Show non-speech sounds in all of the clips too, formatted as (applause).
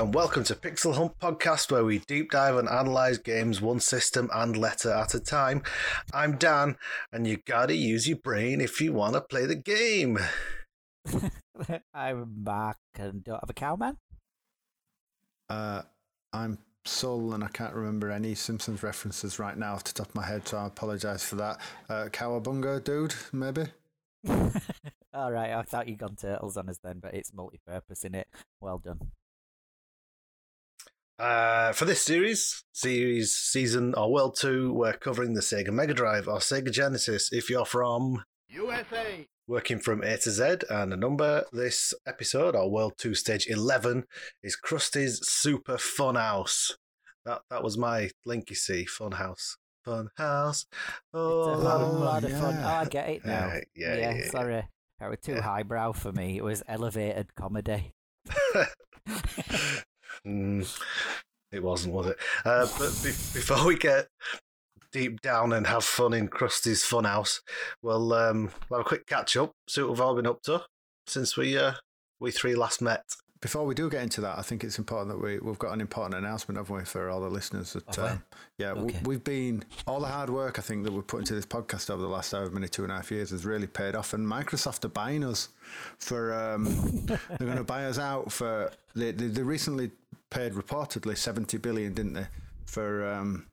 Hello, and welcome to Pixel Hunt Podcast, where we deep dive and analyze games one system and letter at a time. I'm Dan, and you gotta use your brain if you want to play the game. (laughs) I'm Mark and don't have a cowman. Uh, I'm Sol, and I can't remember any Simpsons references right now off the top of my head, so I apologise for that. Uh, Cowabunga dude, maybe? (laughs) All right, I thought you'd gone turtles on us then, but it's multi-purpose in it. Well done. Uh, for this series, series, season, or World 2, we're covering the Sega Mega Drive or Sega Genesis if you're from USA. working from A to Z. And the number this episode, or World 2 Stage 11, is Krusty's Super Fun House. That, that was my link, you see, Fun House. Fun House. Oh, it's a lot, Oh, lot of fun. Oh, I get it now. Yeah, (laughs) yeah, yeah, yeah. sorry. That was too Yeah. highbrow for me. It was elevated comedy. (laughs) (laughs) Mm, it wasn't, was it? Uh, but be- before we get deep down and have fun in Krusty's Funhouse, we'll, um, we'll have a quick catch up, see what we've all been up to since we uh, we three last met. Before we do get into that, I think it's important that we, we've got an important announcement, haven't we, for all the listeners? That, Have we? um, yeah, w- Okay. we've been, all the hard work I think that we've put into this podcast over the last however many two and a half years has really paid off. And Microsoft are buying us for, um, (laughs) they're going to buy us out for, they, they, they recently paid reportedly 70 billion, didn't they, for, um,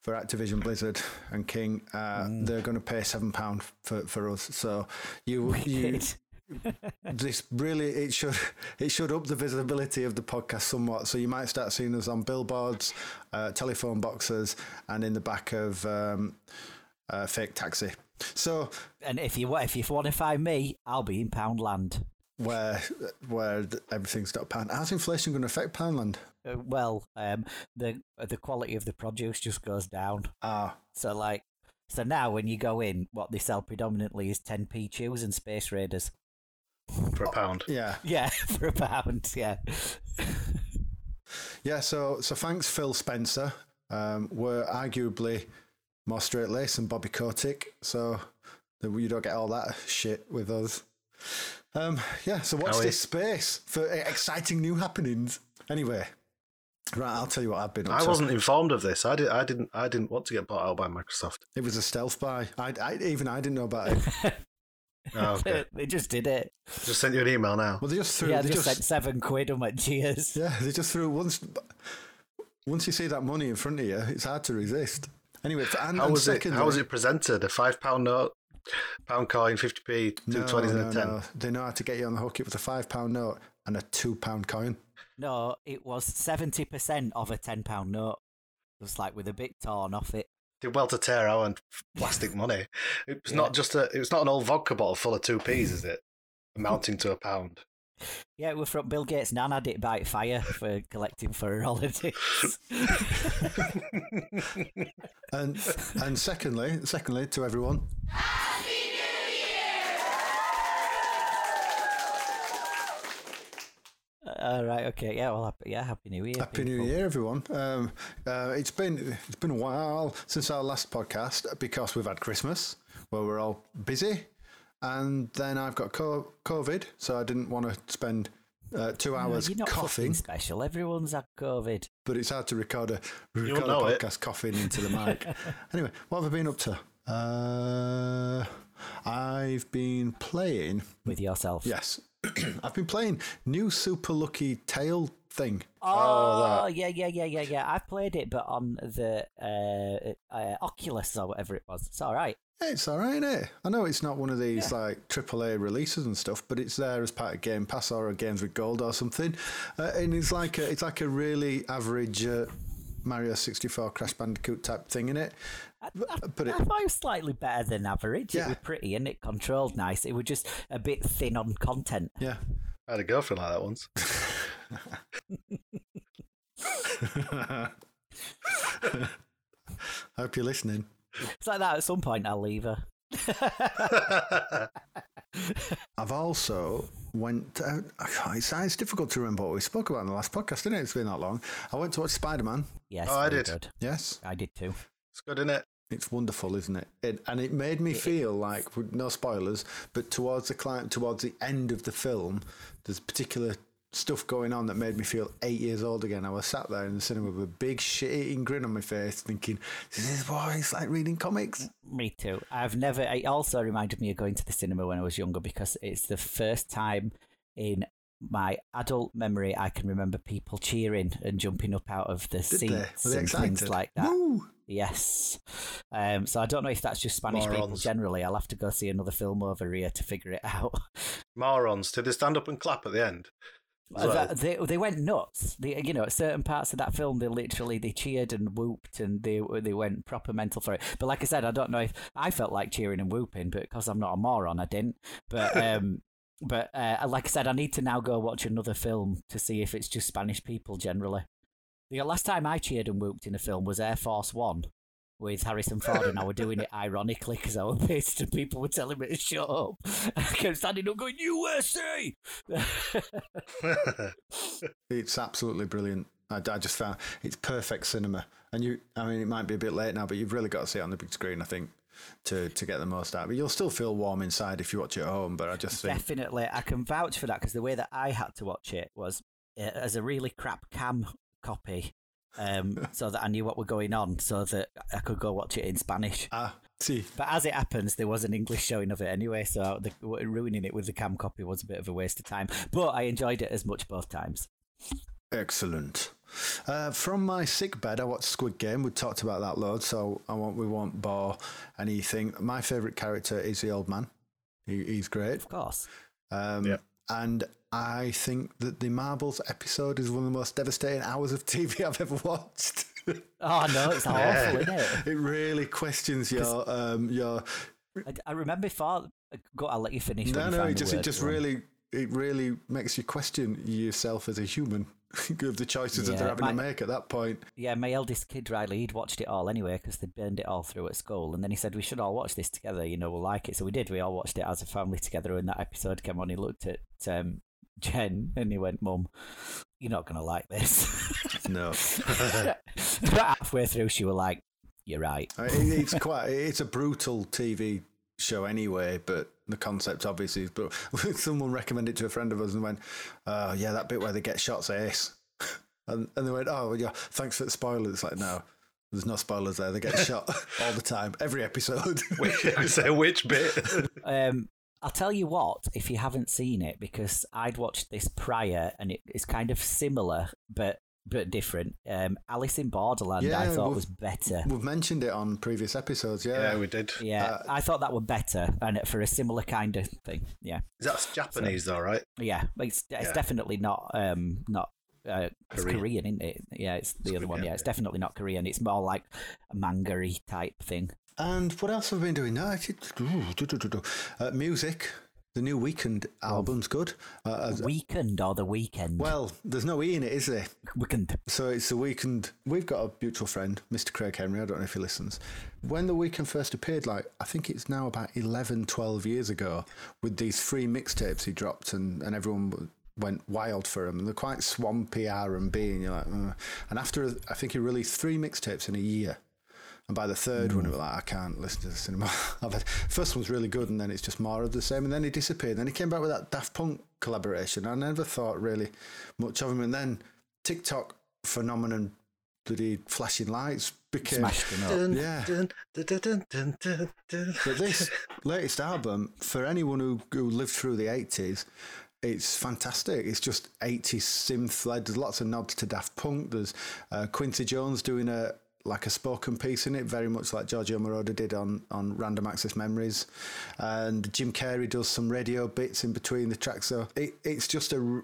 for Activision Blizzard and King. Uh, They're going to pay £7 for, for us. So you, you, (laughs) this really it should it should up the visibility of the podcast somewhat. So you might start seeing us on billboards, uh, telephone boxes, and in the back of um, uh, fake taxi. So And if you if you want to find me, I'll be in Poundland. Where where th- everything's not pound. How's inflation going to affect Poundland? Uh, well, um, the the quality of the produce just goes down. Ah, So like, so now when you go in, what they sell predominantly is 10p chews and Space Raiders. For a pound. yeah, Yeah, (laughs) for a pound. Yeah. yeah. So so thanks, Phil Spencer. Um, we're arguably more straight laced than Bobby Kotick, so that you don't get all that shit with us. Um, yeah, so watch Are we? this space for exciting new happenings. Anyway, right, I'll tell you what I've been up I to. wasn't informed of this. I did. I didn't. I didn't want to get bought out by Microsoft. It was a stealth buy. I, I even I didn't know about it. (laughs) Oh, okay. (laughs) they just did it. just sent you an email now. Well, they just threw. yeah, they they just, just, sent seven quid on my cheers. yeah, they just threw once. Once you see that money in front of you, it's hard to resist. Anyway, and, How and was it? How was it presented? A five pound note, pound coin, fifty p, two No, twenties, no, and a ten. no. They know how to get you on the hook. It was a five pound note and a two pound coin. No, it was 70% of a £10 note. Just like with a bit torn off it. Did well to tear out and plastic (laughs) money. It was not just a. It was not an old vodka bottle full of two p's, is it? Amounting to a pound. Yeah, we're from Bill Gates' nan had it by fire for collecting for her holidays. (laughs) And and secondly, secondly to everyone, Happy New Year! All right, okay, yeah, well, happy, yeah, Happy New Year. Happy New. Year, everyone. Um, uh, it's been it's been a while since our last podcast because we've had Christmas where we're all busy, and then I've got COVID, so I didn't want to spend uh, two No, hours you're not coughing. special. Everyone's had COVID. But it's hard to record a record a know it. podcast coughing into the mic. (laughs) anyway, what have I been up to? Uh, I've been playing. with yourself. Yes, (clears throat) I've been playing new Super Lucky Tail thing. Oh, yeah, yeah, yeah, yeah, yeah. I've played it, but on the uh, uh, Oculus or whatever it was. It's all right. It's all right, is it? I know it's not one of these like AAA releases and stuff, but it's there as part of Game Pass or Games with Gold or something, uh, and it's like a, it's like a really average uh, Mario sixty four Crash Bandicoot type thing in it. I, I, But it- I thought it was slightly better than average. It Yeah. was pretty and it controlled nice. It was just a bit thin on content. Yeah. I had a girlfriend like that once. I (laughs) (laughs) hope you're listening. (laughs) It's like that. At some point, I'll leave her. (laughs) I've also went. Uh, it's, it's difficult to remember what we spoke about in the last podcast, didn't it? It's been that long. I went to watch Spider Man. Yes, Oh, I did. Good. Yes, I did too. it's good, isn't it? it's wonderful, isn't it? it and it made me feel like, with no spoilers, but towards the climb, towards the end of the film, there's a particular stuff going on that made me feel eight years old again. I was sat there in the cinema with a big shit-eating grin on my face, thinking, "This is what it's like reading comics." Me too. I've never. It also reminded me of going to the cinema when I was younger because it's the first time in my adult memory I can remember people cheering and jumping up out of the Did seats Were they and things like that. Woo! Yes. Um, so I don't know if that's just Spanish people generally. I'll have to go see another film over here to figure it out. (laughs) Morons. Did they stand up and clap at the end? Well? That- they they went nuts. They, you know, at certain parts of that film, they literally they cheered and whooped and they they went proper mental for it. But like I said, I don't know if I felt like cheering and whooping, but because I'm not a moron, I didn't. But (laughs) um, but uh, like I said, I need to now go watch another film to see if it's just Spanish people generally. The last time I cheered and whooped in a film was Air Force One with Harrison Ford, and I were doing it ironically because I was pissed and people were telling me to shut up. (laughs) I kept standing up going USA. (laughs) It's absolutely brilliant. I, I just found it's perfect cinema, and you. I mean, it might be a bit late now, but you've really got to see it on the big screen. I think to to get the most out of it. You'll still feel warm inside if you watch it at home, but I just think Definitely, I can vouch for that because the way that I had to watch it was uh, as a really crap cam copy, um, (laughs) so that I knew what were going on, so that I could go watch it in Spanish. ah, see, But as it happens, there was an English showing of it anyway, so the, ruining it with the cam copy was a bit of a waste of time. But I enjoyed it as much both times. Excellent. Uh, from my sick bed, I watched Squid Game. We talked about that load, so I won't. We won't bore anything. My favourite character is the old man. He, he's great. Of course. Um, Yep. And I think that the Marbles episode is one of the most devastating hours of TV (laughs) I've ever watched. (laughs) Oh no, it's awful, isn't it? it really questions your um, your. I, I remember before. Go, I'll let you finish. No, you no. It just it just wrong. really it really makes you question yourself as a human (laughs) of the choices that Yeah, they're having to make at that point. Yeah, my eldest kid Riley, he'd watched it all anyway because they burned it all through at school, and then he said we should all watch this together. You know, we'll like it. So we did. We all watched it as a family together. When that episode came on, he looked at um, Jen and he went, "Mum, you're not gonna like this." (laughs) No. (laughs) About halfway through, she was like, "You're right." It's quite it's a brutal TV show anyway, but the concept obviously is. But (laughs) someone recommended it to a friend of ours and went, "Oh yeah, that bit where they get shots ace," and, and they went, "Oh yeah, thanks for the spoilers." It's like no. There's no spoilers there. They get shot all the time, every episode. Which, say which bit? Um, I'll tell you what, if you haven't seen it, because I'd watched this prior and it, it's kind of similar but but different. Um, Alice in Borderland, I thought was better. We've mentioned it on previous episodes. Yeah, yeah, we did. Yeah, Uh, I thought that were better and for a similar kind of thing. Yeah, That's Japanese, though, right? yeah, it's it's Yeah. definitely not um not. Uh, it's Korean. Korean, isn't it? Yeah, it's the other one. Korean, Yeah, it's yeah. definitely not Korean. It's more like a manga type thing. And what else have we been doing? No. Uh, music. The new Weeknd album's good. Uh, Weekend or the weekend? well, there's no E in it, is there? (laughs) weekend. So it's the weekend. We've got a mutual friend, Mr. Craig Henry. I don't know if he listens. When the Weeknd first appeared, like I think it's now about 11, 12 years ago, with these three mixtapes he dropped, and, and everyone went wild for him. And they're quite swampy R and B, and you're like, uh. and after I think he released three mixtapes in a year. And by the third one, it was like, I can't listen to this (laughs) anymore. I've had, first one's really good, and then it's just more of the same. And then he disappeared. Then he came back with that Daft Punk collaboration. I never thought really much of him. And then TikTok phenomenon, bloody flashing lights became. Smashed him up. Dun, Yeah. dun, dun, dun, dun, dun, dun, dun. But this latest album, for anyone who, who lived through the 80s, it's fantastic. It's just 80s synth led. There's lots of nods to Daft Punk. There's uh, Quincy Jones doing a like a spoken piece in it, very much like Giorgio Moroder did on, on Random Access Memories. And Jim Carrey does some radio bits in between the tracks. So it, it's just a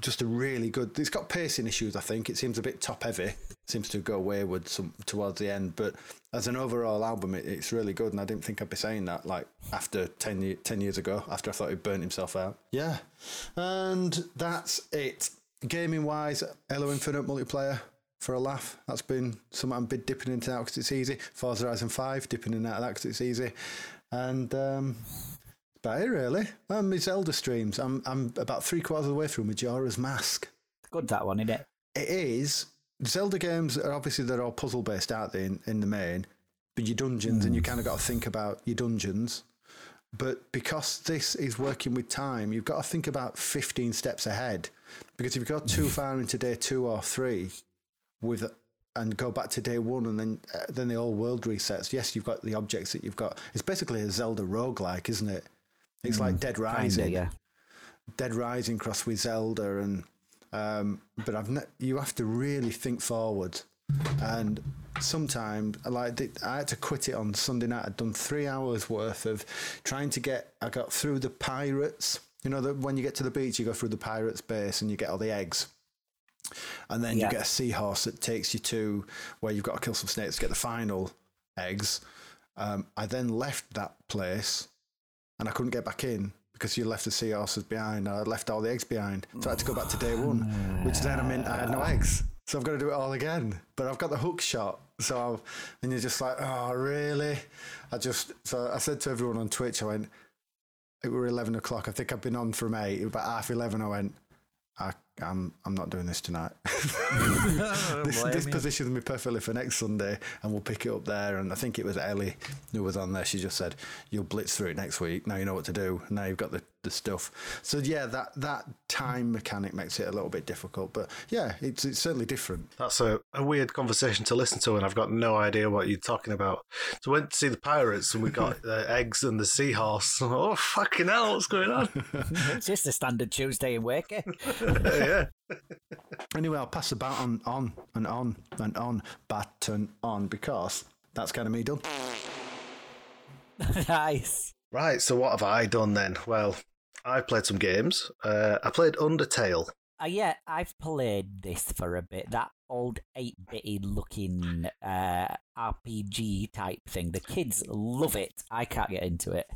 just a really good. It's got pacing issues. I think it seems a bit top heavy. Seems to go wayward some towards the end. But as an overall album, it, it's really good. And I didn't think I'd be saying that like after 10, 10 years ago. After I thought he'd burnt himself out. Yeah, and that's it. Gaming wise, Halo Infinite multiplayer for a laugh. That's been something I'm been dipping into now because it's easy. Forza Horizon Five, dipping in out of that because it's easy. And um, about it really. Um, my Zelda streams. I'm I'm about three quarters of the way through Majora's Mask. Good that one, isn't it? It is Zelda games are obviously they're all puzzle based, aren't they? In, in the main, but your dungeons and you kind of got to think about your dungeons. But because this is working with time, you've got to think about 15 steps ahead because if you go too far into day two or three, with and go back to day one, and then uh, then the whole world resets. Yes, you've got the objects that you've got. It's basically a Zelda roguelike, isn't it? It's like Dead Rising. Kinda, yeah. Dead Rising crossed with Zelda, and um, but I've ne- you have to really think forward, and sometimes like I had to quit it on Sunday night. I'd done three hours worth of trying to get. I got through the pirates. You know that when you get to the beach, you go through the pirates base and you get all the eggs. And then Yeah. you get a seahorse that takes you to where you've got to kill some snakes to get the final eggs. Um, I then left that place and I couldn't get back in because you left the seahorses behind. I left all the eggs behind. So I had to go back to day one, which then I meant I had no eggs. So I've got to do it all again. But I've got the hook shot. So, I've, and you're just like, oh, really? I just, so I said to everyone on Twitch, I went, it were 11 o'clock. I think I've been on from eight. About half 11, I went, I, I'm, I'm not doing this tonight. (laughs) (laughs) this, this positions me perfectly for next Sunday, and we'll pick it up there. And I think it was Ellie who was on there. She just said, "You'll blitz through it next week. Now you know what to do. Now you've got the, the stuff." So yeah, that that time mechanic makes it a little bit difficult, but yeah, it's it's certainly different. That's a, a weird conversation to listen to, and I've got no idea what you're talking about. So we went to see the pirates, and we got (laughs) the eggs and the seahorse. (laughs) Oh, fucking hell, what's going on? (laughs) It's just a standard Tuesday in Wakey. Eh? yeah. Anyway, I'll pass the baton on and on and on, baton on because that's kind of me done. nice. Right, so what have I done then? Well, I've played some games. Uh, I played Undertale. Uh, yeah, I've played this for a bit. That old 8 bitty looking uh, RPG type thing. The kids love it. I can't get into it.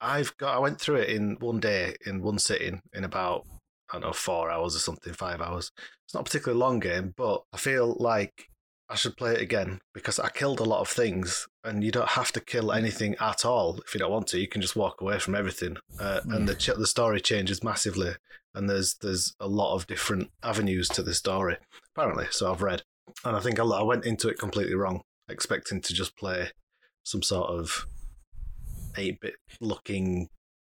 I've got. I went through it in one day, in one sitting, in about I don't know four hours or something, five hours. It's not a particularly long game, but I feel like I should play it again because I killed a lot of things, and you don't have to kill anything at all if you don't want to. You can just walk away from everything, uh, and the ch- the story changes massively. And there's there's a lot of different avenues to the story apparently. So I've read, and I think I, I went into it completely wrong, expecting to just play some sort of eight bit looking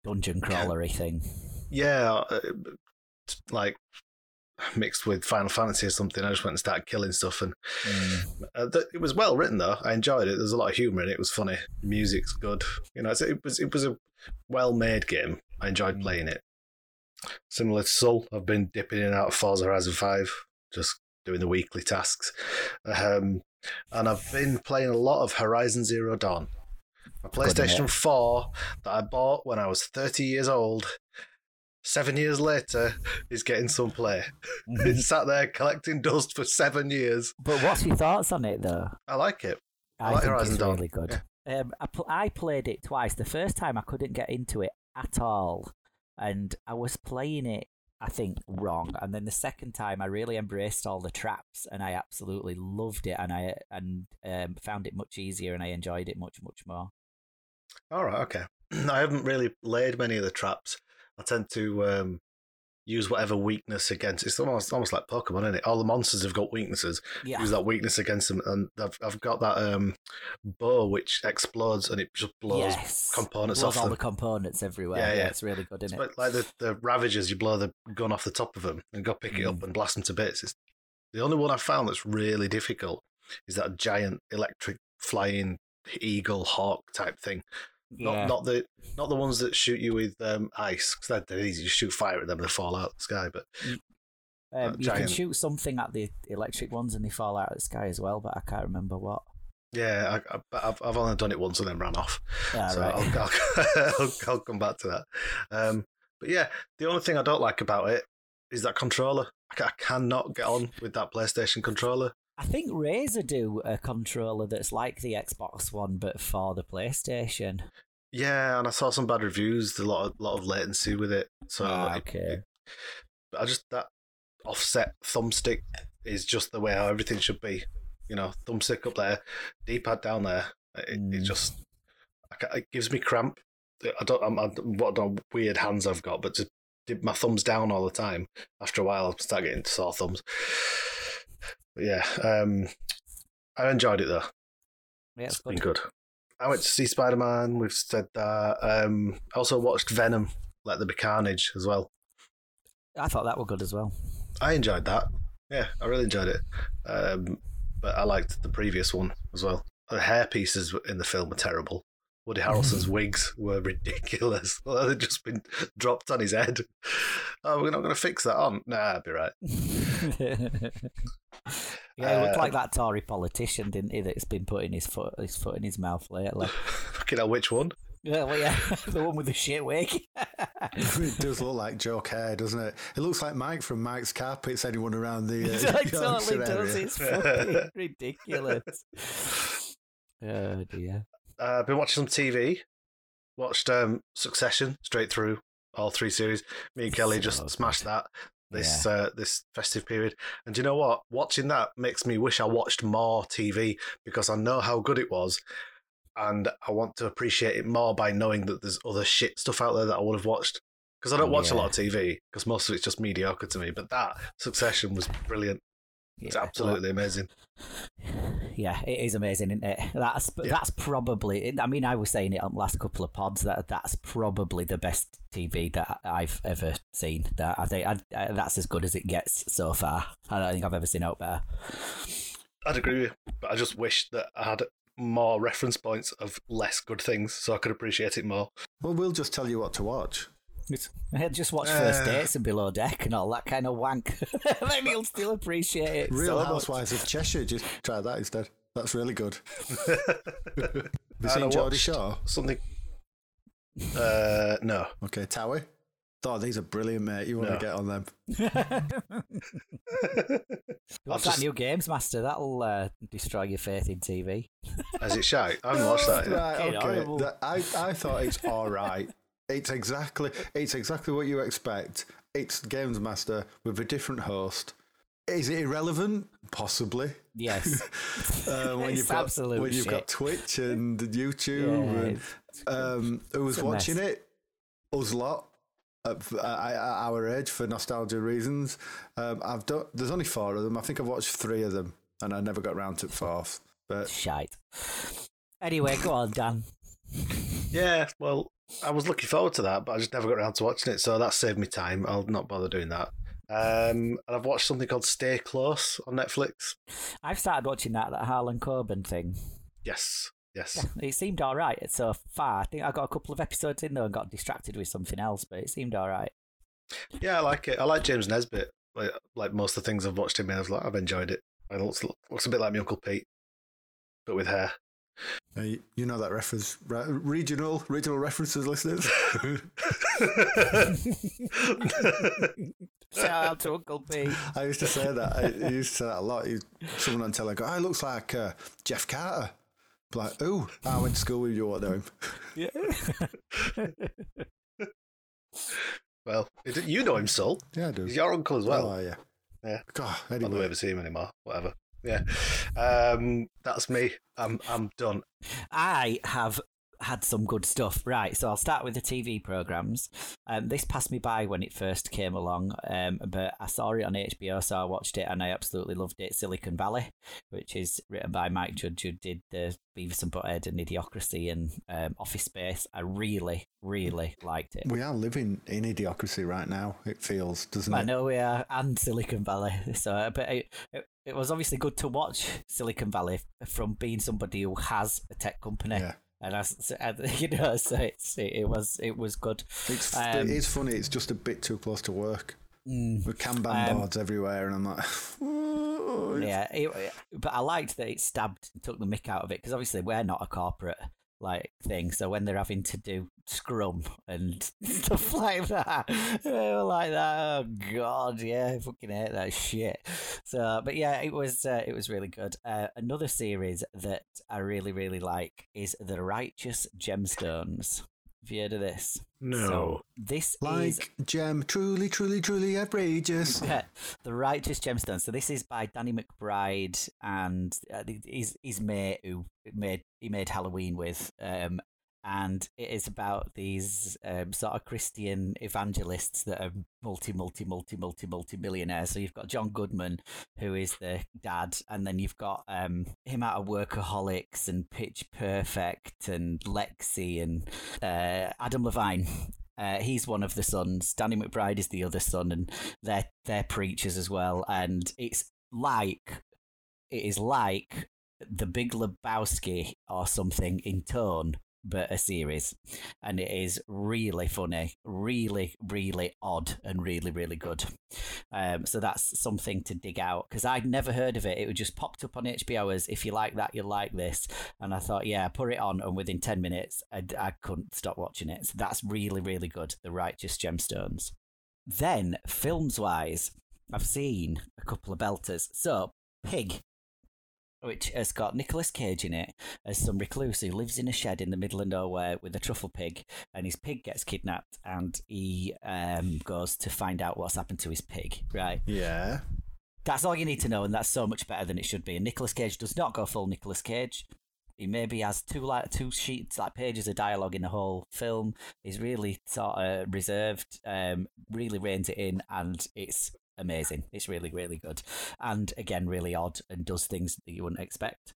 Dungeon crawlery thing. yeah, uh, like mixed with Final Fantasy or something. I just went and started killing stuff, and Mm. uh, th- it was well written though. I enjoyed it. There's a lot of humor in it. It was funny. The music's good. You know, it was it was a well made game. I enjoyed playing it. Similar to Soul, I've been dipping in and out of Forza Horizon Five, just doing the weekly tasks, um, and I've been playing a lot of Horizon Zero Dawn. A PlayStation 4 that I bought when I was 30 years old, seven years later, is getting some play. (laughs) it's sat there collecting dust for seven years. But what's your thoughts on it, though? I like it. I I, like think Horizon it's Dawn. really good. Um, I, pl- I played it twice. The first time I couldn't get into it at all, and I was playing it, I think, wrong. And then the second time, I really embraced all the traps, and I absolutely loved it, and I and um, found it much easier, and I enjoyed it much, much more. All right, okay. (clears throat) I haven't really laid many of the traps. I tend to um, use whatever weakness against. It's almost almost like Pokemon, isn't it? All the monsters have got weaknesses. Yeah, Use that weakness against them, and I've I've got that um, bow which explodes and it just blows yes. components Blows off all them. the components everywhere. Yeah, Yeah, yeah. it's really good, It's isn't it? like, the, the Ravagers, you blow the gun off the top of them and go pick it up Mm. and blast them to bits. It's, the only one I've found that's really difficult is that giant electric flying eagle hawk type thing. Not Yeah. not the not the ones that shoot you with um, ice because they're, they're easy. You shoot fire at them and they fall out of the sky. But Um, that you can shoot something at the electric ones and they fall out of the sky as well, but I can't remember what. yeah, I, I, I've I've only done it once and then ran off. Ah, so right. I'll, I'll, (laughs) I'll, I'll come back to that. Um, but yeah, the only thing I don't like about it is that controller. I, I cannot get on with that PlayStation controller. I think Razer do a controller that's like the Xbox One, but for the PlayStation. Yeah, and I saw some bad reviews. A lot of lot of latency with it. So it- okay. it- I just that offset thumbstick is just the way how everything should be. You know, thumbstick up there, D-pad down there. It, it Mm. just I it gives me cramp. I don't. I'm, I what don't- weird hands I've got, but to dip my thumbs down all the time. After a while, I'll start getting sore thumbs. Yeah, um, I enjoyed it though. Yeah, it's It's been good. good. I went to see Spider Man. We've said that. Um, I also watched Venom, Let There Be Carnage as well. I thought that were good as well. I enjoyed that. Yeah, I really enjoyed it. Um, but I liked the previous one as well. The hair pieces in the film are terrible. Woody Harrelson's wigs were ridiculous. (laughs) They'd just been dropped on his head. Oh, we're not going to fix that on. Nah, I'll be right. (laughs) yeah, he looked Uh, like that Tory politician, didn't he? That's been putting his foot his foot in his mouth lately. (laughs) Fucking hell, which one? yeah, well, yeah, the one with the shit wig. it does look like Joe Care, doesn't it? It looks like Mike from Mike's Carpets. Anyone around the uh, it totally does. area. It's fucking ridiculous. Oh dear. Uh, I've been watching some TV. Watched um, Succession straight through all three series. Me and Kelly So just smashed that this uh, this festive period. And do you know what? Watching that makes me wish I watched more TV because I know how good it was, and I want to appreciate it more by knowing that there's other shit stuff out there that I would have watched. Because I don't watch a lot of TV because most of it's just mediocre to me. But that Succession was brilliant. It's Yeah, absolutely amazing. Yeah, it is amazing, isn't it? That's Yeah. that's probably. I mean, I was saying it on the last couple of pods that that's probably the best TV that I've ever seen. That I think I, I, that's as good as it gets so far. I don't think I've ever seen out there. I'd agree with you, but I just wish that I had more reference points of less good things so I could appreciate it more. Well, we'll just tell you what to watch. Just watch First Uh. Dates and Below Deck and all that kind of wank. (laughs) Maybe you'll still appreciate it. Real so much. Housewives of Cheshire. Just try that instead. That's really good. (laughs) Have you seen Geordie watched Shore? Something. Uh, no. Okay, Towie. Oh, these are brilliant, mate. You want No. to get on them? (laughs) What's just- that new Games Master? That'll uh, destroy your faith in TV. Is it shite? I haven't watched that yet. Right, okay. That- I, I thought it's all right. It's exactly it's exactly what you expect. It's Games Master with a different host. Is it irrelevant? Possibly. Yes. (laughs) Uh, when It's you've got absolute when you've got. Twitch and (laughs) YouTube Yeah, and it's- um, who was watching mess. it? Us lot. At, at at our age, for nostalgia reasons, um, I've done. There's only four of them. I think I've watched three of them, and I never got round to fourth. But Shite. Anyway, go on, Dan. Yeah, well, I was looking forward to that, but I just never got around to watching it, so that saved me time. I'll not bother doing that. Um, and I've watched something called Stay Close on Netflix. I've started watching that that Harlan Coben thing. Yes, yes. Yeah, it seemed all right so far. I think I got a couple of episodes in there and got distracted with something else, but it seemed all right. Yeah, I like it. I like James Nesbitt. Like, like most of the things I've watched him in, I've, like, I've enjoyed it. It looks, looks a bit like my Uncle Pete, but with hair. Uh, you- you know that reference, right? Regional, regional references, listeners. (laughs) Shout out to Uncle Pete. I used to say that. I, I used to say that a lot. You- Someone on telly go, "Oh, looks like uh, Jeff Carter." Be Like, oh, I went to school with you. What know him? Yeah. (laughs) well, you know him, Sol. Yeah, I do. He's your uncle as well. oh, yeah. Yeah. God, Not that we anyway. ever see him anymore. Whatever. Yeah. Um, that's me. I'm I'm done. I have had some good stuff. Right, so I'll start with the TV programs. Um, this passed me by when it first came along, um, but I saw it on HBO, so I watched it and I absolutely loved it. Silicon Valley, which is written by Mike Judge, who did the Beavis and Butthead and Idiocracy and um, Office Space. I really, really liked it. We are living in idiocracy right now. It feels, doesn't I it? I know we are, and Silicon Valley. (laughs) So, but it, it, it was obviously good to watch Silicon Valley from being somebody who has a tech company. Yeah. And I, (laughs) you know, (laughs) so it's, it, it was it was good. It's Um, it is funny. It's just a bit too close to work Mm, with Kanban Um, boards everywhere, and I'm like, (laughs) "Oh, yeah, it, but I liked that it stabbed, took the mick out of it because obviously we're not a corporate like thing. So when they're having to do Scrum and (laughs) stuff like that, (laughs) they were like that. Oh God, yeah, I fucking hate that shit. So, but yeah, it was uh, it was really good. Uh, another series that I really really like is The Righteous Gemstones. Have you heard of this? No. So this is like gem, truly, truly, truly outrageous. (laughs) Yeah, the Righteous Gemstone. So this is by Danny McBride and uh, his his mate who made he made Halloween with. Um, and it is about these um, sort of Christian evangelists that are multi, multi, multi, multi, multi millionaires. So you've got John Goodman, who is the dad, and then you've got um, him out of Workaholics and Pitch Perfect and Jexi and uh, Adam DeVine Uh, he's one of the sons. Danny McBride is the other son, and they're they're preachers as well. And it's like it is like the Big Lebowski or something in tone, but a series. And it is really funny, really, really odd, and really, really good. Um, so that's something to dig out because I'd never heard of it. It just popped up on HBO as if you like that, you like this. And I thought, yeah, put it on. And within 10 minutes, I, I couldn't stop watching it. So that's really, really good. The Righteous Gemstones. Then, films wise, I've seen a couple of belters. So, Pig which has got Nicolas Cage in it as some recluse who lives in a shed in the middle of nowhere with a truffle pig, and his pig gets kidnapped, and he um, goes to find out what's happened to his pig. Right? Yeah. That's all you need to know, and that's so much better than it should be. And Nicolas Cage does not go full Nicolas Cage. He maybe has two like two sheets like pages of dialogue in the whole film. He's really sort of reserved, um, really reins it in, and it's amazing. It's really, really good, and again, really odd and does things that you wouldn't expect.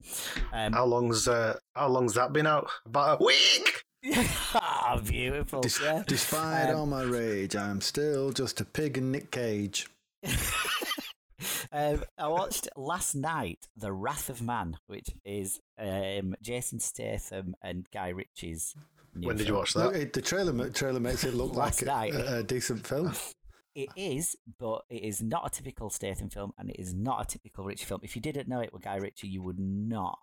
Um, How long's uh, how long's that been out? About a week. (laughs) ah, beautiful. Dis- yeah. Despite Um, all my rage, I'm still just a pig in Nick Cage. (laughs) um, I watched last night The Wrath of Man, which is um, Jason Statham and Guy Ritchie's. New When did you watch Look, that? it, the trailer trailer makes it look (laughs) like a, a decent film. It is, but it is not a typical Statham film, and it is not a typical Ritchie film. If you didn't know it with Guy Ritchie, you would not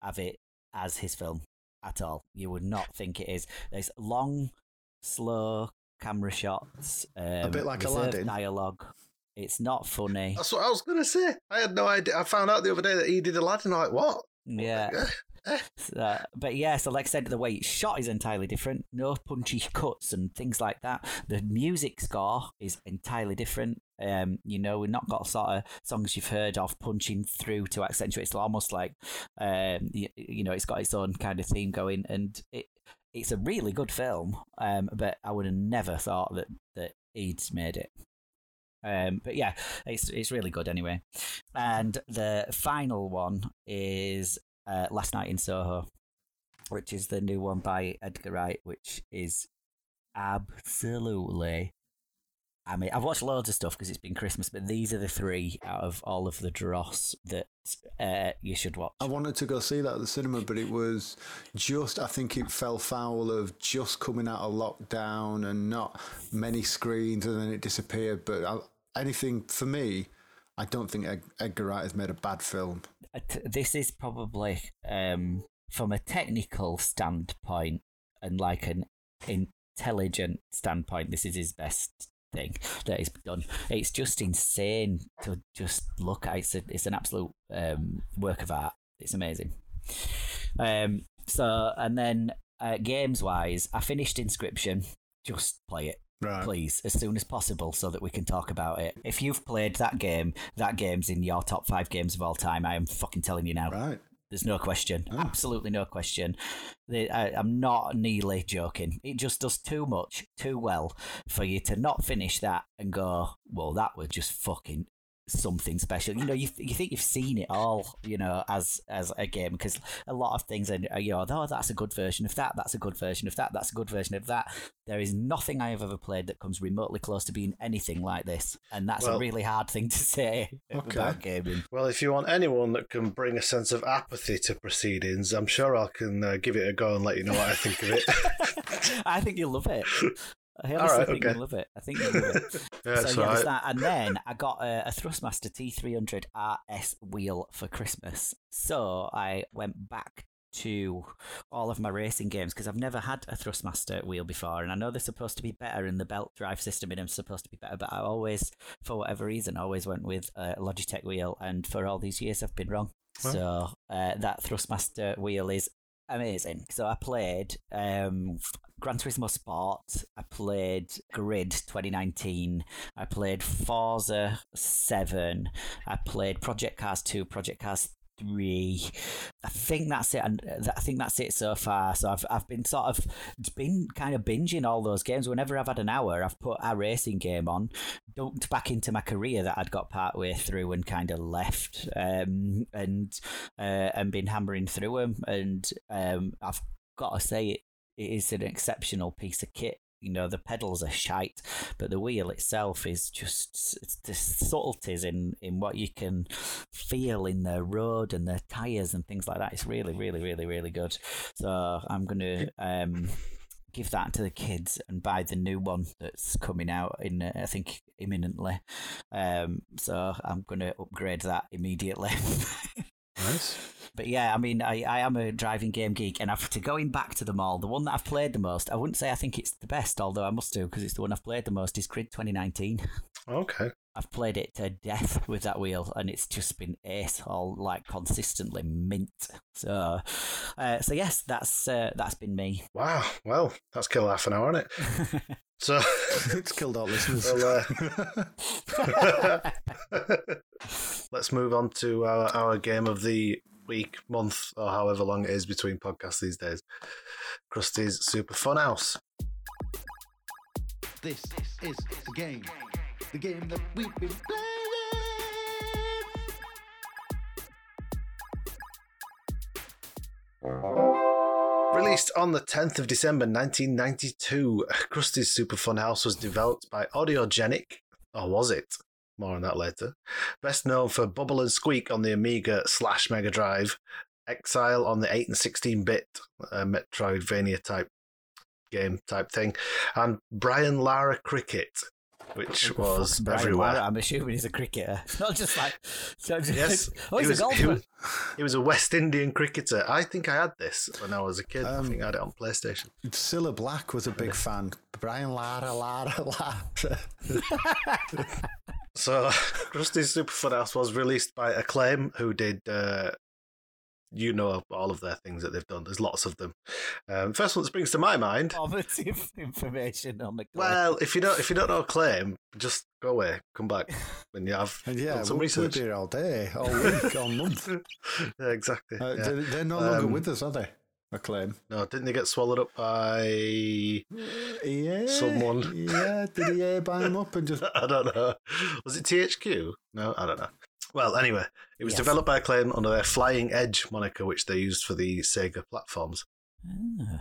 have it as his film at all. You would not think it is. There's long, slow camera shots, um, bit like reserved Aladdin. dialogue. It's not funny. That's what I was gonna say. I had no idea. I found out the other day that he did Aladdin. I'm like, what? Yeah. (laughs) So, but yeah, so like I said, the way it's shot is entirely different. No punchy cuts and things like that. The music score is entirely different. Um, you know, we've not got sort of songs you've heard of punching through to accentuate. It's almost like, um, you, you know, it's got its own kind of theme going, and it it's a really good film. Um, but I would have never thought that that he'd made it. Um, but yeah, it's it's really good anyway. And the final one is uh, Last Night in Soho, which is the new one by Edgar Wright, which is absolutely. I mean, I've watched loads of stuff because it's been Christmas, but these are the three out of all of the dross that uh, you should watch. I wanted to go see that at the cinema, but it was just, I think it fell foul of just coming out of lockdown and not many screens, and then it disappeared. But I, anything for me, I don't think Edgar Wright has made a bad film. Uh, This is probably, um, from a technical standpoint and like an intelligent standpoint, this is his best thing that he's done. It's just insane to just look at. It's, a, it's an absolute um, work of art. It's amazing. Um, so, and then uh, games wise, I finished Inscryption. Just play it Right. please, as soon as possible so that we can talk about it. If you've played that game, that game's in your top five games of all time. I am fucking telling you now. Right. There's no question. Oh. Absolutely no question. I, I'm not nearly joking. It just does too much, too well for you to not finish that and go, well, that was just fucking something special. You know, you, you think you've seen it all, you know, as as a game because a lot of things are, are, you know, oh, that's a good version of that, that's a good version of that, that's a good version of that. There is nothing I have ever played that comes remotely close to being anything like this, and that's a really hard thing to say (laughs) Okay. about gaming. Well, if you want anyone that can bring a sense of apathy to proceedings, I'm sure I can uh, give it a go and let you know what I think of it. (laughs) I think you'll love it. I honestly right, think okay. you'll love it. I think you'll love it. (laughs) Yeah, so yeah, right. that, and then I got a, a Thrustmaster T300 RS wheel for Christmas. So I went back to all of my racing games because I've never had a Thrustmaster wheel before, and I know they're supposed to be better, and the belt drive system in them is supposed to be better. But I always, for whatever reason, always went with a Logitech wheel, and for all these years I've been wrong. Well. So uh, that Thrustmaster wheel is amazing. So I played um, Gran Turismo Sport. I played Grid 2019. I played Forza 7. I played Project Cars 2, Project Cars 3. I think that's it. And uh, I think that's it so far. So I've I've been sort of been kind of binging all those games. Whenever I've had an hour, I've put a racing game on, dunked back into my career that I'd got part way through and kind of left, um, and uh, and been hammering through them. And um, I've got to say it, it is an exceptional piece of kit. You know the pedals are shite, but the wheel itself is just it's the subtleties in in what you can feel in the road and the tires and things like that. It's really, really, really, really good. So I'm gonna um give that to the kids and buy the new one that's coming out in uh, I think imminently. Um, so I'm gonna upgrade that immediately. (laughs) Nice. But yeah, I mean, I, I am a driving game geek, and after going back to them all, the one that I've played the most, I wouldn't say I think it's the best, although I must do because it's the one I've played the most, is Grid 2019. Okay. I've played it to death with that wheel, and it's just been ace, all like consistently mint. So, uh, so yes, that's uh, that's been me. Wow. Well, that's killed half an hour, isn't it? (laughs) So, (laughs) it's killed our listeners. well, uh, (laughs) let's move on to our, our game of the week, month, or however long it is between podcasts these days. Krusty's Super Fun House. This is the game. The game that we've been playing. Released on the 10th of December 1992, Krusty's Super Fun House was developed by Audiogenic, or was it? More on that later. Best known for Bubble and Squeak on the Amiga slash Mega Drive, Exile on the 8 and 16 bit uh, Metroidvania type game type thing, and Brian Lara Cricket, which was Brian everywhere. Lara, I'm assuming he's a cricketer. (laughs) Not just like. So just, Yes, oh, he he's was, a he, golfer. was, he was a West Indian cricketer. I think I had this when I was a kid. I Um, think I had it on PlayStation. Cilla Black was a big fan. Brian Lara, Lara, Lara. (laughs) (laughs) So, (laughs) Krusty's Super Fun House was released by Acclaim, who did, uh, you know, all of their things that they've done. There's lots of them. Um, first one that springs to my mind. Positive (laughs) information on the. clip. Well, if you don't, if you don't know Acclaim, just go away, come back (laughs) when you have And yeah, done some we'll, we'll research. be here all day, all week, all month. yeah, exactly. Uh, yeah. they're, they're no longer Um, with us, are they? Acclaim. No, didn't they get swallowed up by? Yeah. Someone. (laughs) Yeah, did he uh, buy them up and just. (laughs) I don't know. Was it THQ? No, I don't know. Well, anyway, it was Yes. developed by Acclaim under their Flying Edge moniker, which they used for the Sega platforms. Ah.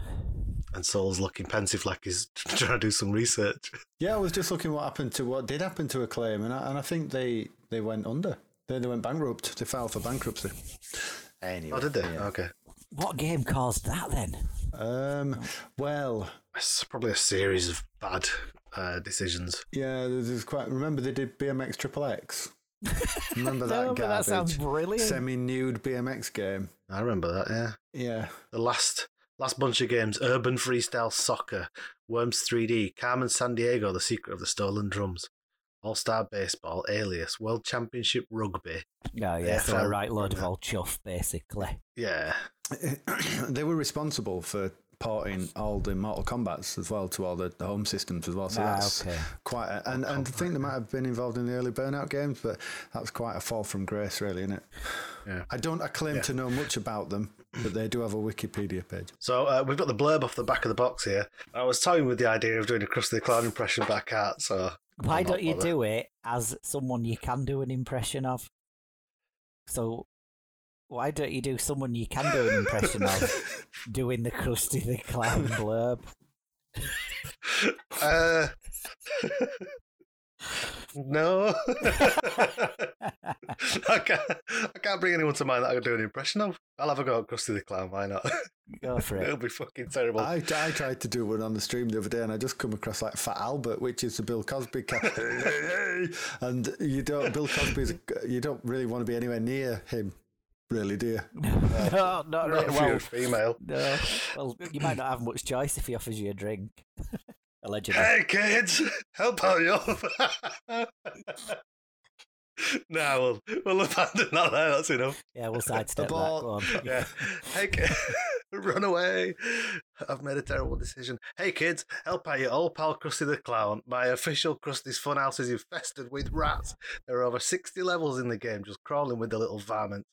And Saul's looking pensive like he's (laughs) trying to do some research. Yeah, I was just looking what happened to what did happen to Acclaim, and I, and I think they, they went under. They, they went bankrupt. They filed for bankruptcy. Anyway. Oh, did they? yeah. Okay. What game caused that then? Um, well, It's probably a series of bad uh, decisions. yeah, there's there's quite. Remember they did BMX Triple X. (laughs) Remember that No, but garbage? that sounds brilliant. Semi-nude BMX game. I remember that, yeah. Yeah, The last last bunch of games Urban Freestyle Soccer, Worms 3D, Carmen Sandiego, The Secret of the Stolen Drums, All Star Baseball, Alias, World Championship Rugby. Oh, yeah, Yeah, so a right load of old chuff, basically. Yeah. (coughs) they were responsible for porting all the Mortal Kombat's as well to all the, the home systems as well. So Ah, that's okay. quite. A, and and I think they might have been involved in the early Burnout games, but that's quite a fall from grace, really, isn't it? Yeah. I don't. I claim Yeah. to know much about them, but they do have a Wikipedia page. So uh, we've got the blurb off the back of the box here. I was toying with the idea of doing a Krusty the Clown impression, but I can't, so. Why don't you bother. do it as someone you can do an impression of? So, why don't you do someone you can do an impression of (laughs) doing the Krusty the Clown blurb? Uh, no. I, can't, I can't bring anyone to mind that I can do an impression of. I'll have a go at Krusty the Clown, why not? Go for it. (laughs) It'll be fucking terrible. I, I tried to do one on the stream the other day, and I just come across like Fat Albert, which is the Bill Cosby cat, (laughs) and you don't. Bill Cosby's. You don't really want to be anywhere near him, really, do you? (laughs) no, not Not really. if you're a female. no. Well, you might not have much choice if he offers you a drink. (laughs) Allegedly. Hey kids, help out you. (laughs) nah, we'll, we'll abandon that there. That's enough. Yeah, we'll sidestep that. Go on. Yeah. Hey, ki- run away. I've made a terrible decision. Hey, kids, help out your old pal Krusty the Clown. My official Krusty's Funhouse is infested with rats. There are over 60 levels in the game just crawling with the little varmint.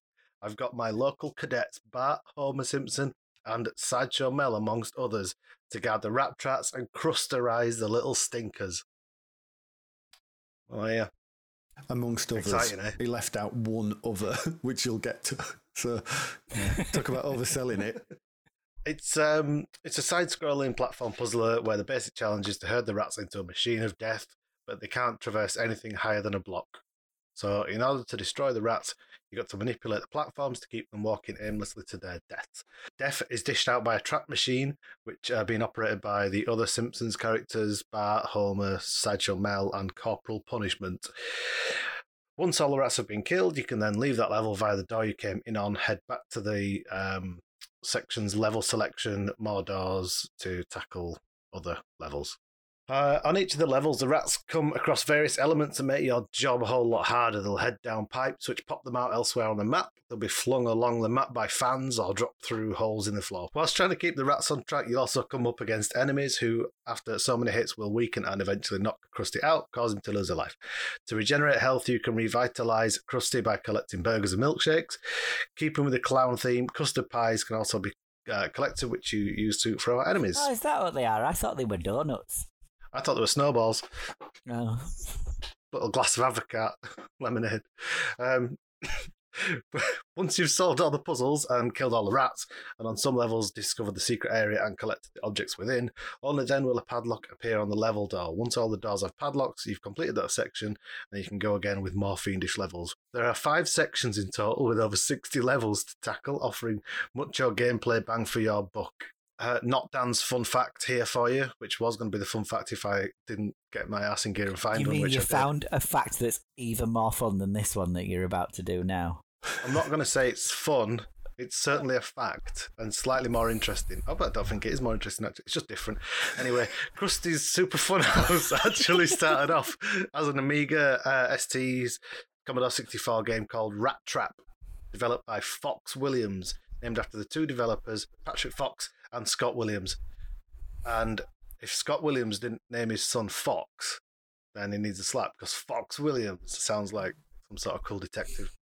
I've got my local cadets, Bart, Homer Simpson, and Sideshow Mel, amongst others, to guard the rat traps and crusterize the little stinkers. Oh, yeah. Amongst others, Exciting, eh? he left out one other, (laughs) which you'll get to. So, talk about overselling it. It's um it's a side-scrolling platform puzzler where the basic challenge is to herd the rats into a machine of death, but they can't traverse anything higher than a block. So in order to destroy the rats, you got to manipulate the platforms to keep them walking aimlessly to their deaths. Death is dished out by a trap machine, which are being operated by the other Simpsons characters Bart, Homer, Sideshow Mel, and Corporal Punishment. Once all the rats have been killed, you can then leave that level via the door you came in on, head back to the um, section's level selection, more doors to tackle other levels. Uh, on each of the levels, the rats come across various elements that make your job a whole lot harder. They'll head down pipes, which pop them out elsewhere on the map. They'll be flung along the map by fans or drop through holes in the floor. Whilst trying to keep the rats on track, you'll also come up against enemies who, after so many hits, will weaken and eventually knock Krusty out, causing him to lose a life. To regenerate health, you can revitalize Krusty by collecting burgers and milkshakes. Keeping with the clown theme, custard pies can also be uh, collected, which you use to throw at enemies. Oh, is that what they are? I thought they were donuts. I thought they were snowballs. No. little glass of avocado (laughs) lemonade. Um, (laughs) once you've solved all the puzzles and killed all the rats, and on some levels discovered the secret area and collected the objects within, only then will a padlock appear on the level door. Once all the doors have padlocks, you've completed that section, and you can go again with more fiendish levels. There are five sections in total with over 60 levels to tackle, offering much your gameplay bang for your buck. Uh, not Dan's fun fact here for you, which was going to be the fun fact if I didn't get my ass in gear and find You one. mean which you I did. found a fact that's even more fun than this one that you're about to do now? I'm not going to say it's fun. It's certainly a fact and slightly more interesting. Oh, but I don't think it is more interesting. Actually, it's just different. Anyway, Krusty's Super Fun (laughs) House actually started off as an Amiga uh, ST's Commodore 64 game called Rat Trap, developed by Fox Williams, named after the two developers, Patrick Fox and Scott Williams. And if Scott Williams didn't name his son Fox, then he needs a slap because Fox Williams sounds like some sort of cool detective.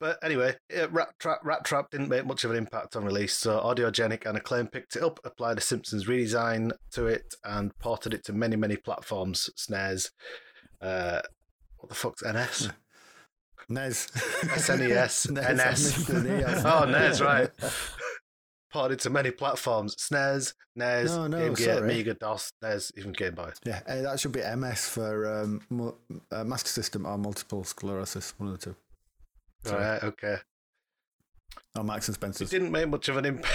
But anyway, Rat Trap, Rat Trap didn't make much of an impact on release, so Audiogenic and Acclaim picked it up, applied a Simpsons redesign to it, and ported it to many, many platforms. SNES, uh, what the fuck's NS? Nez. SNES, Nez, NS. Mr. Nez. oh, NES, right. (laughs) Ported to many platforms. SNES, NES, No, no, Game Gear. Amiga, DOS, NES, even Game Boy. Yeah, uh, that should be MS for um, uh, Master System or Multiple Sclerosis, one of the two. Sorry. Right, okay. Oh, Max and It didn't make much of an impact.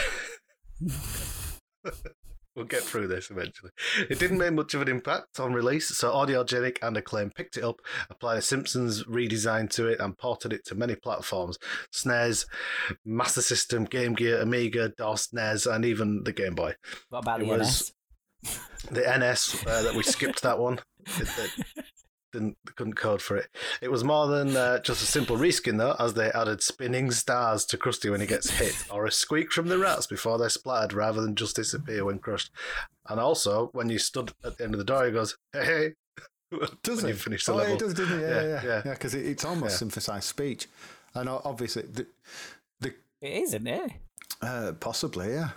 (laughs) (laughs) we'll get through this eventually. It didn't make much of an impact on release, so Audiogenic and Acclaim picked it up, applied a Simpsons redesign to it, and ported it to many platforms SNES, Master System, Game Gear, Amiga, DOS, NES, and even the Game Boy. What about It the was- NS? The NS, uh, that we skipped that one. (laughs) It, it didn't couldn't code for it. It was more than uh, just a simple reskin though, as they added spinning stars to Krusty when he gets hit, or a squeak from the rats before they're splattered, rather than just disappear when crushed. And also, when you stood at the end of the door, he goes, "Hey, hey." (laughs) Does when it? you finish the oh, level. it does, doesn't it? Yeah, Yeah, yeah, yeah. yeah. Because it, it's almost Yeah. synthesized speech, and obviously, the, the It is, isn't it? uh, possibly, yeah.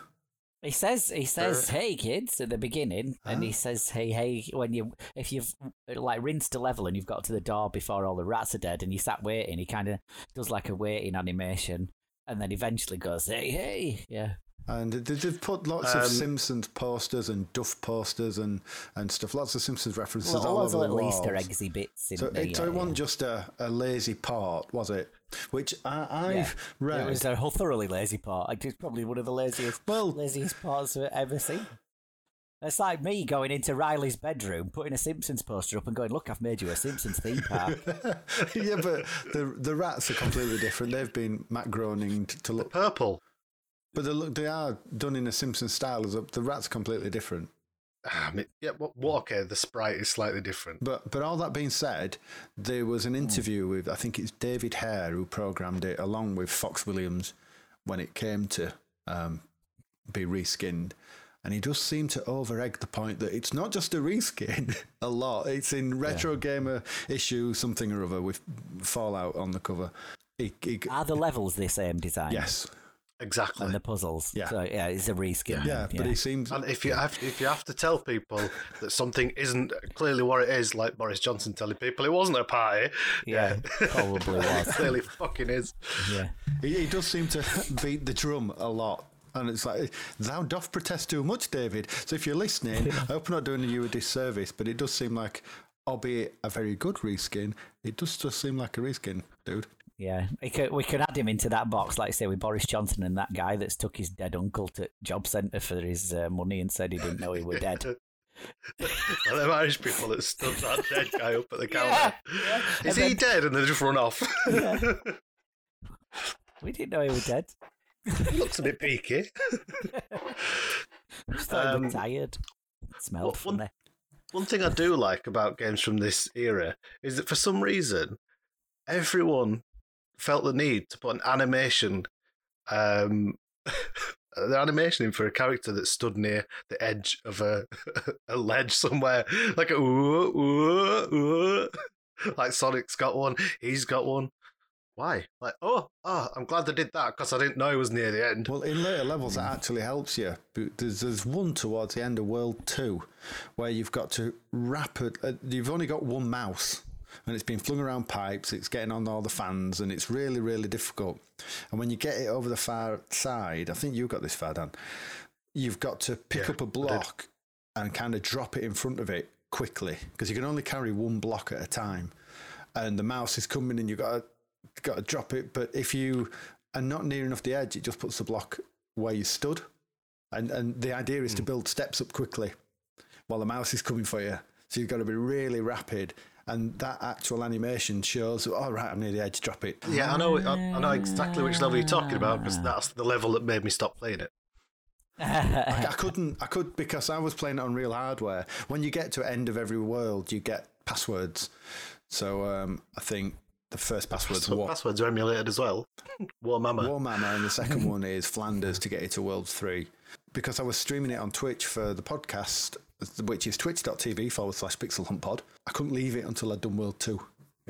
He says he says hey kids at the beginning, and he says hey hey when you if you've like rinsed a level and you've got to the door before all the rats are dead and you sat waiting, he kind of does like a waiting animation, and then eventually goes hey hey yeah. And they- they've put lots Um, of Simpsons posters and Duff posters and, and stuff. Lots of Simpsons references Well, all lots over of the little. Easter eggsy bits in So the, it, so uh, it wasn't just a, a lazy part, was it? Which I, I've Yeah. read. It was a whole thoroughly lazy part. It's probably one of the laziest, Well- laziest parts I've ever seen. It's like me going into Riley's bedroom, putting a Simpsons poster up, and going, "Look, I've made you a Simpsons theme park." (laughs) yeah, but the the rats are completely different. They've been Matt Groening to, to look, Purple. But they look they are done in a Simpsons style. As the rats completely different. Ah, I mean, yeah, well, well, okay, the sprite is slightly different. But but all that being said, there was an interview with I think it's David Hare who programmed it along with Fox Williams when it came to um, be reskinned. And he does seem to over egg the point that it's not just a reskin (laughs) a lot. It's in Retro Gamer issue something or other with Fallout on the cover. He, he, Are the levels the same design? yes. Exactly. And the puzzles. Yeah. So yeah, it's a reskin. Yeah, but he seems And if you have if you have to tell people that something isn't clearly what it is, like Boris Johnson telling people it wasn't a party, Yeah, probably (laughs) it was. clearly fucking is. Yeah. he, he does seem to beat the drum a lot And it's like, thou doth protest too much, David. So if you're listening, (laughs) I hope I'm not doing you a disservice, but it does seem like, albeit a very good reskin, it does just seem like a reskin, dude. Yeah, we could, we could add him into that box, like say with Boris Johnson and that guy that's took his dead uncle to job centre for his uh, money and said he didn't know he were dead. (laughs) Well, them Irish people that stood that dead guy up at the counter. Yeah, yeah. Is And he dead? And they just run off. Yeah. (laughs) We didn't know he was dead. he looks a bit peaky. (laughs) Just thought Um, tired. Smelled what- one- funny. One thing I do like about games from this era is that for some reason, everyone felt the need to put an animation, um, (laughs) the animation in for a character that stood near the edge of a (laughs) a ledge somewhere, like a ooh, ooh, ooh. like Sonic's got one, he's got one. Why? Like, oh, oh, I'm glad they did that because I didn't know it was near the end. Well, in later levels, that actually helps you. There's, there's one towards the end of World 2 where you've got to rapid. Uh, you've only got one mouse and it's been flung around pipes, it's getting on all the fans, and it's really, really difficult. And when you get it over the far side, I think you've got this far, Dan, you've got to pick Yeah, up a block and kind of drop it in front of it quickly because you can only carry one block at a time. And the mouse is coming and you've got to, got to drop it. But if you are not near enough the edge, it just puts the block where you stood. And, and the idea is to hmm. build steps up quickly while the mouse is coming for you. So you've got to be really rapid. And that actual animation shows, all right, I'm near the edge, drop it. Yeah, I know. I, I know exactly which level you're talking about because that's the level that made me stop playing it. I, I (laughs) couldn't, I could because I was playing it on real hardware. When you get to end of every world, you get passwords. So um, I think the first password's So what passwords are emulated as well. War Mama. War Mama, and the second (laughs) one is Flanders to get you to World 3. Because I was streaming it on Twitch for the podcast, which is twitch.tv forward slash pixel hunt pod. I couldn't leave it until I'd done World 2.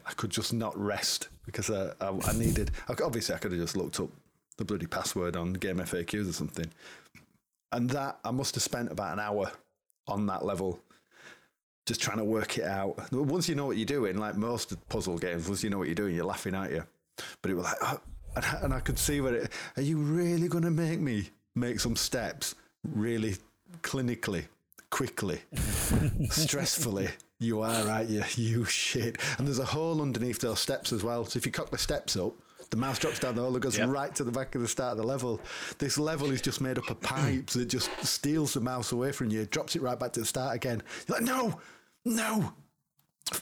I could just not rest because I, I, I needed, obviously, I could have just looked up the bloody password on Game FAQs or something. And that, I must have spent about an hour on that level just trying to work it out. Once you know what you're doing, like most puzzle games, once you know what you're doing, you're laughing at you. But it was like, oh, and, I- and I could see where it. Are you really going to make me make some steps really clinically, quickly, (laughs) stressfully? You are, aren't you? (laughs) You shit. And there's a hole underneath those steps as well. So if you cock the steps up, the mouse drops down the hole and goes Yep. right to the back of the start of the level. This level is just made up of pipes that just steals the mouse away from you, drops it right back to the start again. You're like, no, no.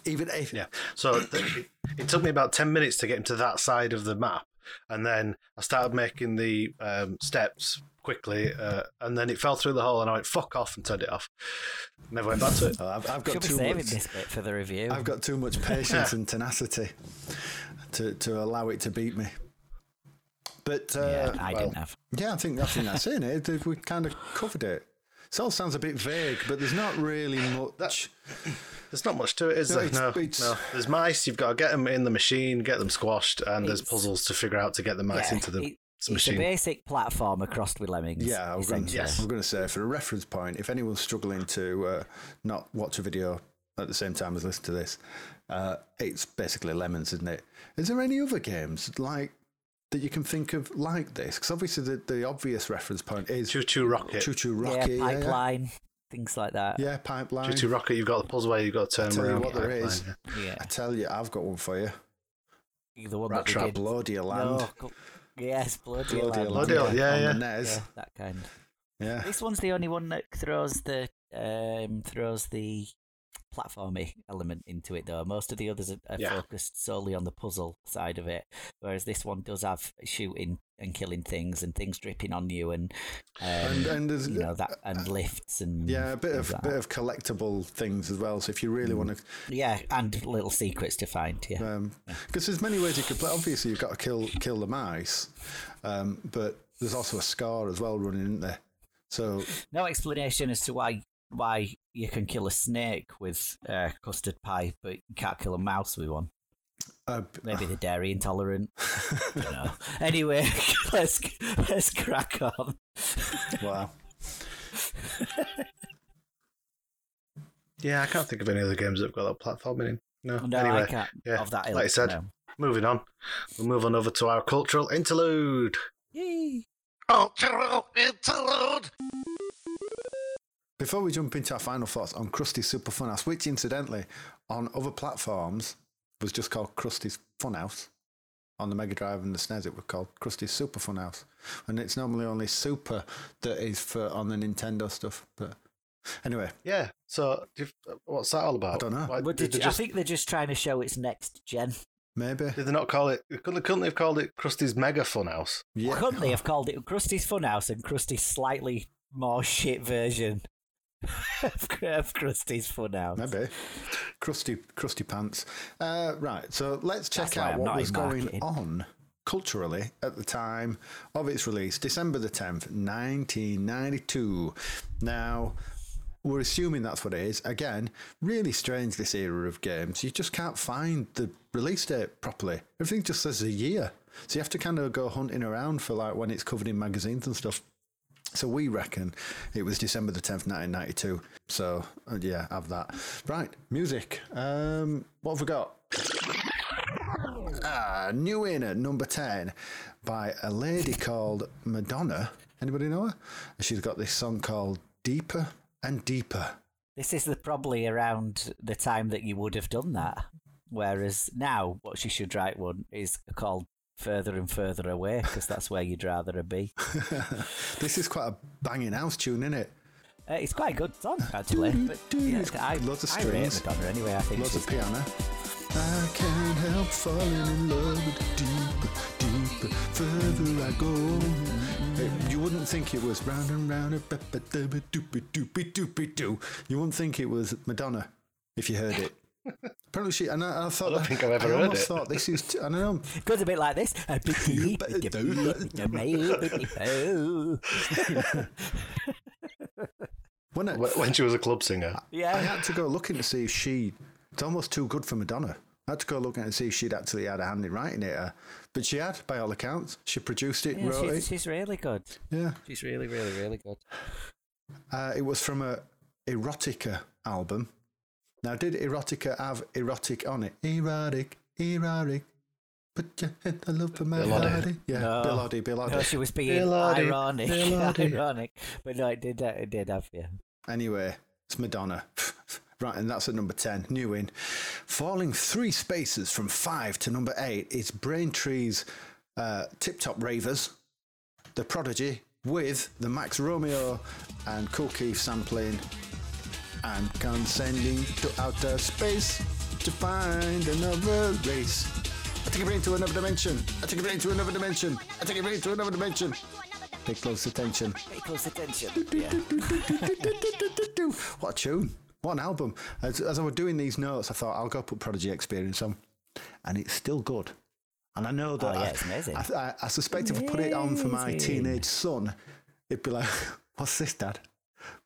Even if Yeah. So it, it took me about 10 minutes to get into that side of the map. And then I started making the um, steps quickly. Uh, and then it fell through the hole and I went, fuck off and turned it off. Never went back to it. Oh, I've, I've got Should be too much. this bit for the review. I've got too much patience and tenacity to, to allow it to beat me. But uh, yeah, I well, didn't have. Yeah, I think I think that's in it. We kind of covered it. It all sounds a bit vague, but there's not really (sighs) much. There's not much to it, is No, there? it's- No, it's- no. There's mice. You've got to get them in the machine, get them squashed, and there's puzzles to figure out to get the mice Yeah, into the it- It's machine. a basic platform crossed with lemmings. Yeah, I was going, essentially. I'm going to say for a reference point, if anyone's struggling to uh, not watch a video at the same time as listen to this, uh, it's basically lemons, isn't it? Is there any other games like that you can think of like this? Because obviously the, the obvious reference point is ChuChu Rocket. Choo Choo Yeah, Rocket, yeah, yeah, pipeline, things like that. yeah, pipeline. ChuChu Rocket, you've got the puzzle where you've got to turn tell you around. what there Pipeline, is. yeah. Yeah, I tell you, I've got one for you. the one Rat that we Trap did. Bloody land. No, co- yes, bloody, Bloody land. land. Bloody- yeah, on yeah. Yeah, that kind. Yeah. This one's the only one that throws the um throws the platformy element into it though. Most of the others are, are Yeah. focused solely on the puzzle side of it, whereas this one does have shooting and killing things and things dripping on you and um, And, and there's, you know that and lifts and yeah, a bit of like bit of collectible things as well. So if you really want to yeah, and little secrets to find. Yeah, because there's many ways you could play. Obviously, you've got to kill kill the mice, um, but there's also a scar as well running, isn't there? So no explanation as to why why you can kill a snake with uh, custard pie, but you can't kill a mouse with one. uh, Maybe they're (laughs) dairy intolerant. (laughs) Anyway, (laughs) let's let's crack on. wow, Yeah, I can't think of any other games that have got that platforming in. No. No, anyway, I can't. yeah, Of that ilk, like I said, no. moving on. We'll move on over to our cultural interlude. Yay. Cultural interlude. Before we jump into our final thoughts on Krusty's Super Funhouse, which incidentally on other platforms was just called Krusty's Funhouse. On the Mega Drive and the SNES, it was called Krusty's Super Funhouse, and it's normally only Super that is for on the Nintendo stuff. But anyway, Yeah. So, what's that all about? I don't know. Why- did did you- just- I think they're just trying to show it's next gen. maybe Did they not call it? Couldn't, couldn't they have called it Krusty's Mega Funhouse? yeah. Couldn't they have called it Krusty's Funhouse and Krusty's slightly more (laughs) shit version of Krusty's Funhouse? Maybe. Crusty, crusty pants. Uh, right, so let's check That's out what was going on culturally at the time of its release, December the 10th, 1992. Now, we're assuming that's what it is. Again, really strange this era of games. You just can't find the release date properly. Everything just says a year. So you have to kind of go hunting around for like when it's covered in magazines and stuff. So we reckon it was December the 10th, 1992. So, uh, yeah, have that. Right, music. Um, what have we got? Ah, new in at number 10 by a lady called Madonna. Anybody know her? She's got this song called Deeper and Deeper. This is the, probably around the time that you would have done that. Whereas now, what she should write one is called Further and Further Away, because that's where you'd rather be. (laughs) this is quite a banging house tune, isn't it? Uh, it's quite a good song, actually. But yeah, I, loads of I rate strings. Anyway. I think Loads of piano. I can't help falling in love with the deeper, deeper, further I go. You wouldn't think it was round and round, a ba- ba- da- doopy doopy doopy doo. You wouldn't think it was Madonna if you heard it. Apparently, she. And I, I thought. I don't that- think I've ever I heard almost it. thought this is. I don't know. goes a bit like this. When I, Wh- When she was a club singer. Yeah. I had to go looking to see if she. It's almost too good for Madonna. I had to go looking to see if she'd actually had a hand in writing it. uh, But she had, by all accounts. She produced it, yeah wrote she's, it. she's really good. Yeah. She's really, really, really good. Uh, it was from a erotica album. Now, did erotica have erotic on it? Erotic, erotic. Put your head all over my body. Yeah, No. Bill Oddie, Bill Oddie. No, she was being Bill Oddie, ironic, (laughs) Bill Oddie. ironic, but no, it did. Uh, it did have yeah. Anyway, it's Madonna. (laughs) right, and that's at number 10. New in. Falling three spaces from five to number eight is Braintree's uh, Tip Top Ravers, The Prodigy, with the Max Romeo and Kool Keith sampling and condescending to outer space to find another race. I take a brain to another dimension. I take a brain to another dimension. I take a brain to another dimension. Pay close attention. Pay close attention. Yeah. what a tune. What an album. As, as I was doing these notes, I thought I'll go put Prodigy Experience on. And it's still good. And I know that Oh, yeah, I, it's amazing. I, I, I suspect if I put it on for my teenage son, it'd be like, what's this, Dad?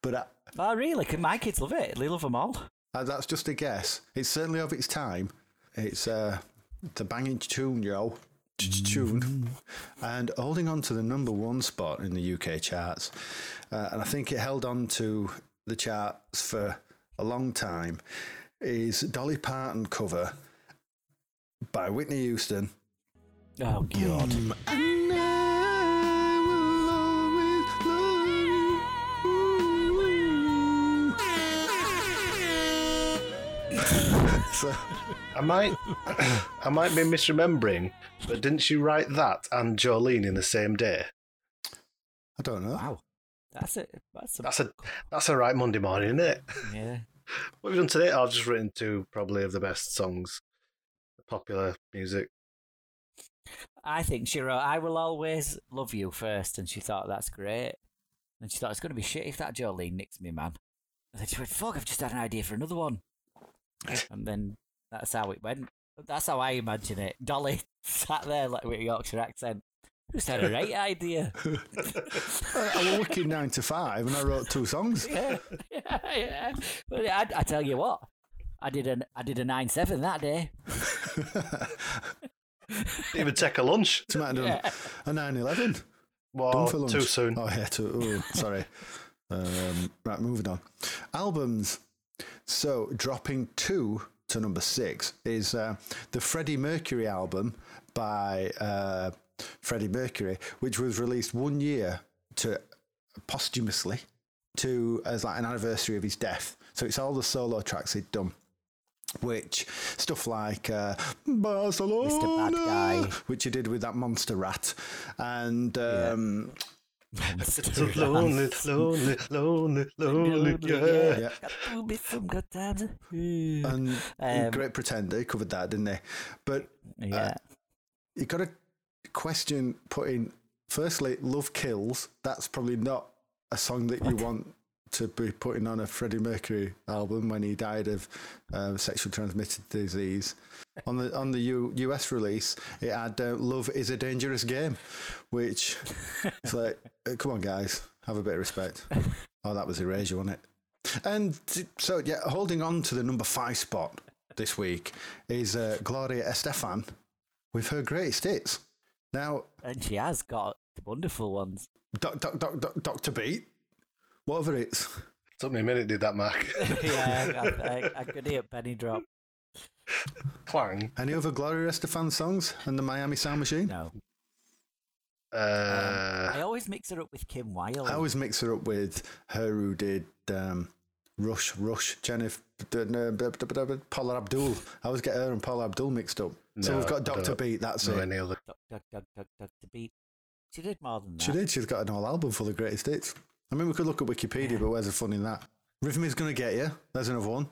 But I, Oh, really? My kids love it. They love them all. uh, that's just a guess. It's certainly of its time. It's, uh, it's a banging tune, yo. Tune. And holding on to the number one spot in the UK charts. Uh, and I think it held on to the charts for a long time is Dolly Parton cover by Whitney Houston. Oh God. So, I might, I might be misremembering, but didn't she write that and Jolene in the same day? I don't know. Wow. That's it. That's a, That's a that's a right Monday morning, isn't it? yeah. (laughs) What have you done today? I've just written two probably of the best songs, popular music. I think she wrote, I will always love you first. And she thought, that's great. And she thought, it's going to be shit if that Jolene nicks me, man. And then she went, fuck, I've just had an idea for another one. (laughs) and then that's how it went. That's how I imagine it. Dolly (laughs) sat there like with a Yorkshire accent. Just had a great idea. I, (laughs) I was working nine to five and I wrote two songs. yeah, yeah, yeah. But I, I tell you what, I did an I did a nine seven that day. Didn't even take a lunch. It's might have done a 9 11. Done Well, for lunch. too soon. Oh, yeah, too. Oh, sorry. Um, right, moving on. Albums. So, dropping two to number six is uh, the Freddie Mercury album by uh, Freddie Mercury, which was released one year to posthumously to as like an anniversary of his death. So it's all the solo tracks he'd done. Which stuff like uh, Barcelona, Bad Guy. which he did with that Montserrat, and um, So lonely, lonely, lonely, lonely, yeah. yeah, Got to be some good times. and Um, Great Pretender he covered that, didn't they? But Yeah. you got a question putting firstly love kills that's probably not a song that you want to be putting on a freddie mercury album when he died of uh, sexually transmitted disease on the on the U- us release it had uh, love is a dangerous game which it's (laughs) like uh, come on guys have a bit of respect oh that was erasure wasn't it and so yeah holding on to the number five spot this week is uh, gloria estefan with her greatest hits now And she has got wonderful ones. Doc, doc, doc, doc, Dr. Beat, whatever it's. Took me a minute, did that, Mark? (laughs) yeah, I, I, I could hear Penny drop. Clang. Any other Gloria Estefan songs and the Miami Sound Machine? No. Uh, I always mix her up with Kim Wilde. I always mix her up with her who did um, Rush, Rush, Jennifer, Paula Abdul. I always get her and Paula Abdul mixed up. so we've got Dr. Beat, that's know it. any other. Dr. beat. She did more than that. She did, she's got an whole album full of greatest hits. I mean, we could look at Wikipedia, but where's the fun in that? Rhythm is going to get you. There's another one.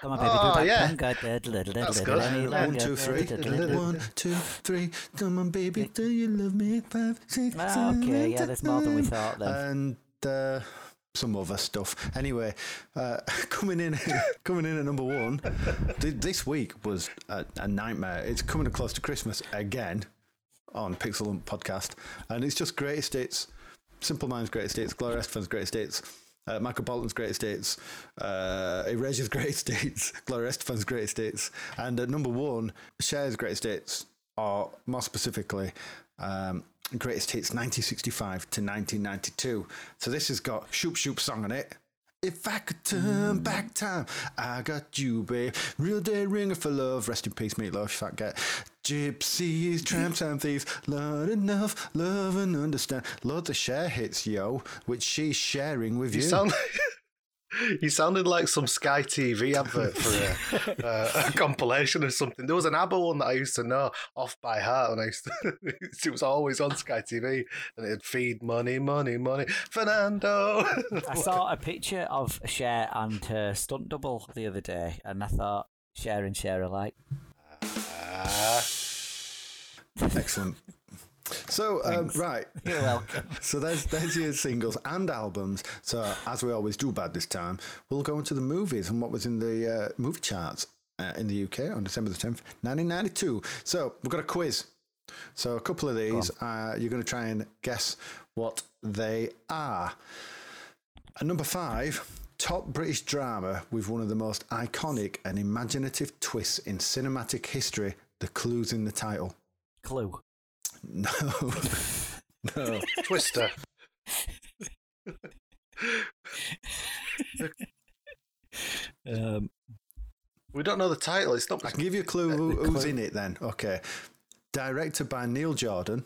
Come on, baby, Oh, do that yeah. da, That's good. da, da, One, da, two, da, three. One, two, three. Come on, baby, do you love me? Five, six, Ah, seven, okay, yeah, there's more than we thought then. And uh, some other stuff. Anyway, uh, (laughs) coming in, (laughs) coming in at number one. this week was a, a nightmare. It's coming close to Christmas again on Pixel Lump podcast, and it's just greatest hits. Simple Minds greatest hits. Gloria Estefan's greatest hits. Uh, Michael Bolton's greatest hits, uh, Erasure's greatest hits, (laughs) Gloria Estefan's greatest hits, and at number one, Cher's greatest hits, or more specifically, um, greatest hits 1965 to 1992. So this has got Shoop Shoop song on it. If I could turn back time, I got you, babe. Real dead ringer for love. Rest in peace, Meat Loaf, fat get. Gypsies, tramps, (laughs) and thieves. Not enough love and understand. Loads of share hits, yo, which she's sharing with you. You sound. (laughs) You sounded like some Sky TV advert for a, uh, a (laughs) compilation or something. There was an ABBA one that I used to know off by heart, and I used to, (laughs) it was always on Sky TV, and it'd feed money, money, money. Fernando. I saw a picture of Cher and her stunt double the other day, and I thought Cher and Cher alike. Ah, Excellent. So, um, right. (laughs) You're welcome. (laughs) So there's there's your singles and albums. So as we always do bad this time, we'll go into the movies and what was in the uh, movie charts uh, in the UK on December the tenth, nineteen ninety two. So we've got a quiz. So a couple of these, uh, you're going to try and guess what they are. At number five, top British drama with one of the most iconic and imaginative twists in cinematic history. The clues in the title. Clue. No, (laughs) no. Twister. Um, We don't know the title. It's not. I can give you a clue who, who's in it then. Okay. Directed by Neil Jordan,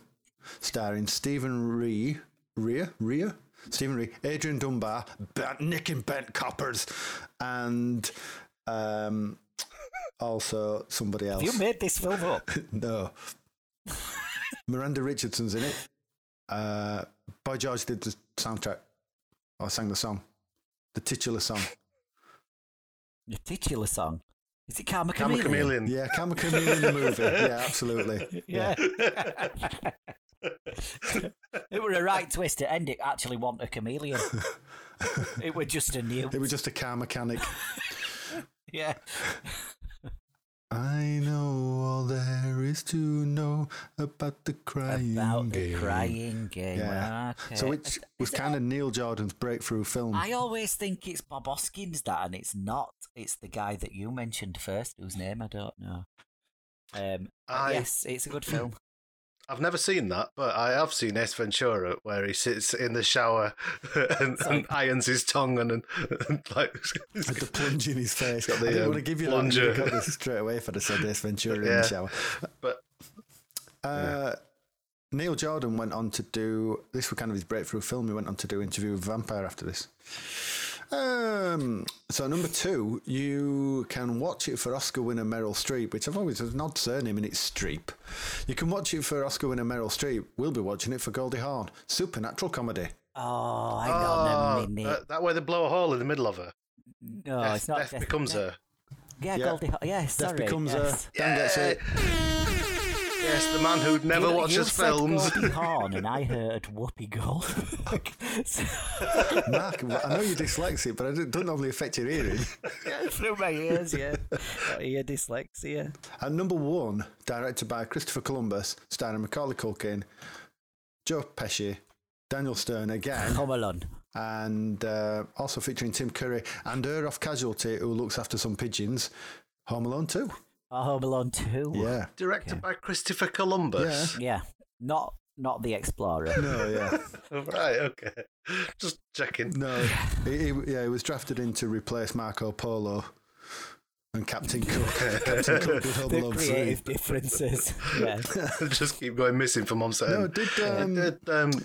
starring Stephen Ree, Rhea, Rhea, Stephen Ree, Adrian Dunbar, Bent, Nick and Bent Coppers, and um, also somebody else. you made this film up. (laughs) no. (laughs) Miranda Richardson's in it. Uh, Boy George did the soundtrack, or sang the song, the titular song. Your titular song. Is it Karma Camera Chameleon? Chameleon. Yeah, Camera Chameleon in the movie. Yeah, absolutely. (laughs) Yeah. (laughs) it were a right twist to end it. Actually, want a chameleon. (laughs) it were just a new. It was just a car mechanic. Yeah. I know all there is to know about the crying game. About the crying game. Yeah. Okay. So which was kind of Neil Jordan's breakthrough film. I always think it's Bob Hoskins that, and it's not. It's the guy that you mentioned first, whose name I don't know. Um, I- yes, it's a good film. I've never seen that, but I have seen Ace Ventura, where he sits in the shower (laughs) and, and irons his tongue and, and, like. (laughs) With the plunge in his face. the, I didn't um, want to give you plunger. that. You got this straight away if I'd have said this Ventura in the shower. But Uh, Neil Jordan went on to do this was kind of his breakthrough film. He went on to do Interview with Vampire after this. Um, so number two, you can watch it for Oscar winner Meryl Streep, which I've always has an odd surname and it's Streep. You can watch it for Oscar winner Meryl Streep. We'll be watching it for Goldie Hawn. Supernatural comedy. Oh, I on Oh, a minute. uh, that way they blow a hole in the middle of her. no, death, it's not. death becomes her. Yeah, Yeah. Goldie. Hawn- Yeah, Death sorry. becomes yes. a. Dan gets it. Yes, the man who never You- you watches said films. Goldie (laughs) Hawn, and I heard Whoopi Goldberg. Mark, I know you're dyslexic, but it doesn't normally affect your hearing. Yeah, through my ears, yeah. Got ear dyslexia. And number one, directed by Christopher Columbus, starring Macaulay Culkin, Joe Pesci, Daniel Stern again, Home Alone. and uh, also featuring Tim Curry and her off casualty who looks after some pigeons. Home Alone 2. Oh, Home Alone 2. Yeah. Directed by Christopher Columbus. Yeah. Not not the Explorer. No, yeah. (laughs) Right, okay. Just checking. No. he, he- yeah, he was drafted in to replace Marco Polo and Captain Cook. Captain Cook did (laughs) Home the Alone 3. creative differences. Yeah. (laughs) Just keep going missing from on set. No, did, um, did, um, do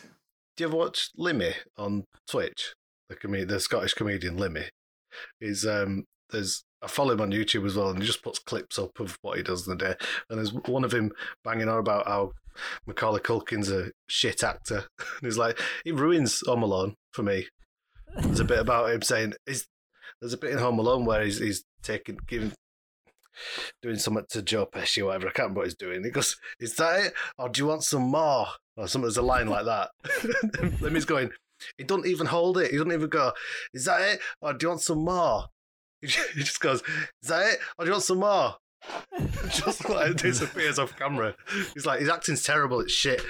you ever watch Limmy on Twitch? The com- the Scottish comedian Limmy. He's um, there's I follow him on YouTube as well, and he just puts clips up of what he does in the day. And there's one of him banging on about how Macaulay Culkin's a shit actor. (laughs) and he's like, he ruins Home Alone for me. There's a bit about him saying, is there's a bit in Home Alone where he's he's taking giving doing something to Joe Pesci or whatever. I can't remember what he's doing. He goes, "Is that it, or do you want some more?" Or something. There's a line like that. (laughs) then he's going. He doesn't even hold it. He doesn't even go. Is that it, or do you want some more? (laughs) He just goes. Is that it, or do you want some more? (laughs) just like (laughs) disappears off camera. He's like, his acting's terrible. It's shit.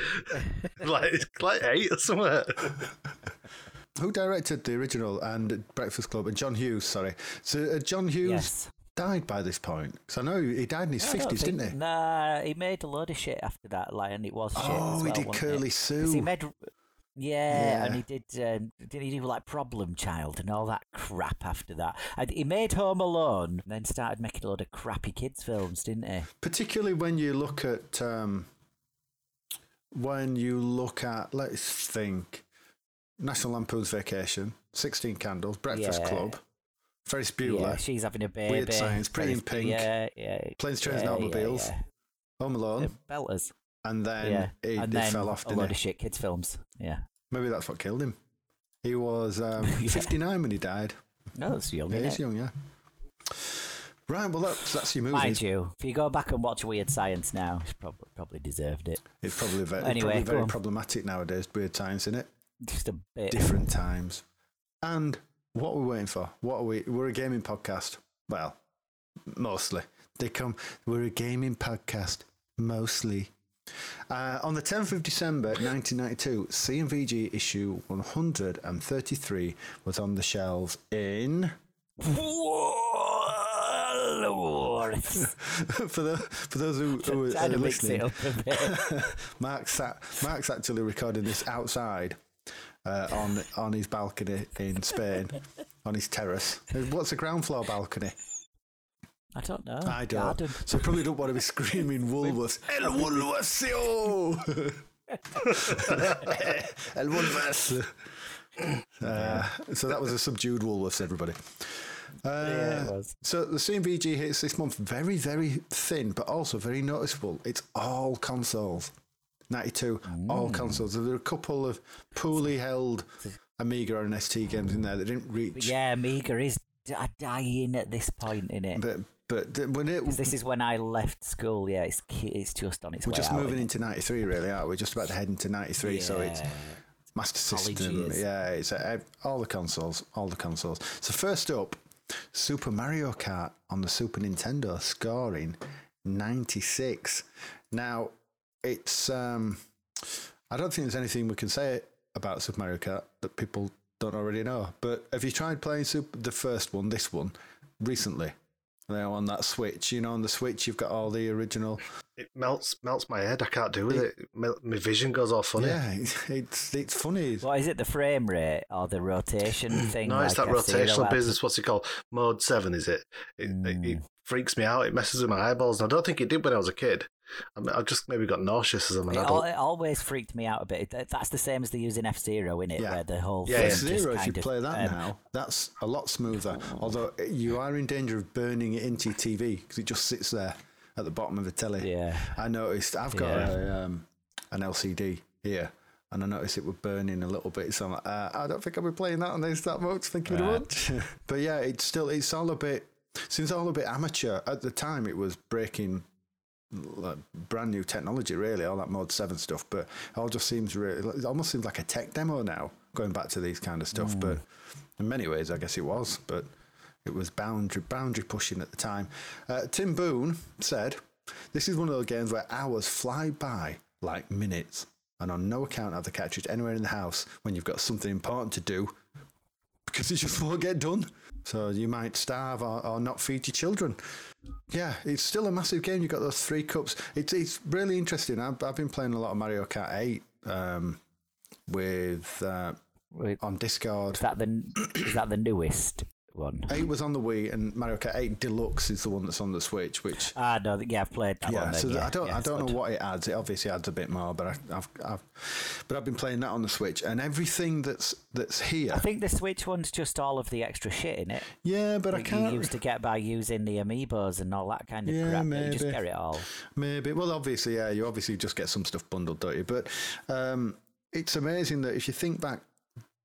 like, it's like eight or something. Who directed the original and Breakfast Club? And John Hughes, sorry. So uh, John Hughes Yes. died by this point. Because I know he died in his I 50s, think- didn't he? Nah, he made a load of shit after that, like, and it was shit. Oh, as he did Curly it? 'Cause Sue. He made, yeah, and he did. Um, did he do like Problem Child and all that crap after that? And he made Home Alone, and then started making a lot of crappy kids films, didn't he? Particularly when you look at um, when you look at let's think National Lampoon's Vacation, Sixteen Candles, Breakfast Yeah. Club, Ferris Bueller, Yeah, she's having a baby. Science, Pretty in Pink, Yeah, yeah. Planes, Trains, and Automobiles, Yeah, Home. Alone, The Belters. And then yeah, he, and he then fell off. a Didn't of shit kids films. Yeah. Maybe that's what killed him. He was um, (laughs) Yeah. 59 when he died. No, that's young. Yeah, he's young, yeah. Right, well, that's, that's your movie. Mind you, if you go back and watch Weird Science now, he's probably probably deserved it. It's probably very, Anyway, probably very on. problematic nowadays, weird times, isn't it? Just a bit. Different times. And what are we waiting for? What are we? We're a gaming podcast. Well, mostly. They come, we're a gaming podcast, mostly. Uh, on the 10th of December 1992, C&VG issue 133 was on the shelves in. (laughs) For, the, for those who, who are mix listening, it up a bit. Mark's, sat, Mark's actually recording this outside uh, on on his balcony in Spain, on his terrace. What's a ground floor balcony? I don't know. I don't. Garden. So probably don't want to be screaming (laughs) Woolworths. El Woolworthsio! (laughs) El Woolworths! Uh, so that was a subdued Woolworths, everybody. Uh, Yeah, it was. So the C&VG hits this month very, very thin, but also very noticeable. It's all consoles. 92, all consoles. There are a couple of poorly held Amiga and ST games in there that didn't reach. But yeah, Amiga is d- dying at this point in it. But but th- when it, this is when I left school. Yeah, it's it's just on its we're way just out. moving into 93, really, aren't we? Just about to head into 93, so it's Master College System. years. Yeah, it's uh, all the consoles, all the consoles. So first up, Super Mario Kart on the Super Nintendo, scoring 96. Now, it's um, I don't think there's anything we can say about Super Mario Kart that people don't already know. But have you tried playing Super the first one, this one, recently? You know, on that Switch, you know, on the Switch, you've got all the original. It melts melts my head. I can't do with it. Mel- My vision goes all funny. Yeah, it's (laughs) it's, it's funny. What is it? The frame rate or the rotation (clears throat) thing? No, it's that like F-Zero rotational business. What's it called? Mode seven, is it? It, it? Mm. it freaks me out. It messes with my eyeballs. And I don't think it did when I was a kid. I, mean, I just maybe got nauseous as I'm an It, al- adult. it always freaked me out a bit. That's the same as the using F Zero in it, Yeah. where the whole Yeah, thing yeah. just Zero, if you kind of, play that um, now, that's a lot smoother. Although you are in danger of burning it into your TV because it just sits there at the bottom of the telly. Yeah. I noticed. I've got Yeah. a, um, an LCD here, and I noticed it was burning a little bit. So I'm like, uh, I don't think I'll be playing that on this that much. Thank you very much. but yeah, it's still it's all a bit. Seems all a bit amateur. At the time, it was breaking like brand new technology, really, all that Mode 7 stuff. But it all just seems really, it almost seems like a tech demo now, going back to these kind of stuff. But in many ways, I guess it was. But it was boundary boundary pushing at the time. Uh, Tim Boone said, This is one of those games where hours fly by like minutes. And on no account have the cartridge anywhere in the house when you've got something important to do because it just won't get done. So you might starve or, or not feed your children. Yeah, it's still a massive game. You've got those three cups. It's it's really interesting. I've, I've been playing a lot of Mario Kart 8 um, with uh, Wait, on Discord. Is that the is that the newest one? 8 was on the Wii, and Mario Kart 8 Deluxe is the one that's on the Switch, which Ah, no, yeah, I've played that yeah, one. Then, so yeah, I don't, yeah, I don't know good. what it adds. It obviously adds a bit more, but I, I've, I've, but I've been playing that on the Switch, and everything that's that's here. I think the Switch one's just all of the extra shit in it. yeah, but I can't. You used to get by using the amiibos and all that kind of Yeah, crap. You just maybe. get it all. Maybe. Well, obviously, yeah. You obviously just get some stuff bundled, don't you? But um, it's amazing that if you think back,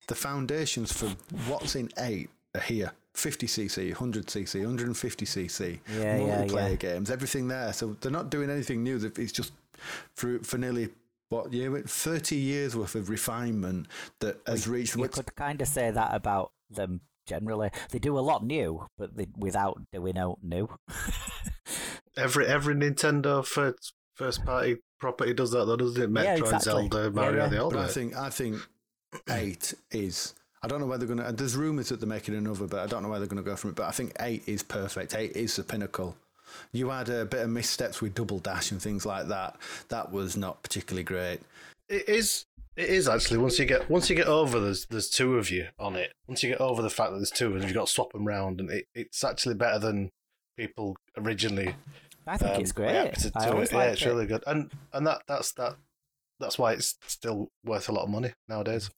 the foundations for what's in eight are here. 50cc, 100cc, 150cc, Yeah, yeah, multiplayer yeah. games, everything there. So they're not doing anything new. They've- It's just for, for nearly, what year? 30 years worth of refinement that has reached. You which- could kind of say that about them generally. They do a lot new, but they, without doing out new. (laughs) Every every Nintendo first first party property does that though, doesn't it? Metroid, Yeah, exactly. Zelda, Mario, yeah. they all But I think I think eight is. I don't know whether they're going to. There's rumours that they're making another, but I don't know where they're going to go from it. But I think eight is perfect. Eight is the pinnacle. You had a bit of missteps with double dash and things like that. That was not particularly great. It is. It is actually. Once you get once you get over there's there's two of you on it. Once you get over the fact that there's two of you, you've got to swap them round, and it, it's actually better than people originally. I think um, it's great. I to always it. Yeah, it's it. really good, and and that that's that. That's why it's still worth a lot of money nowadays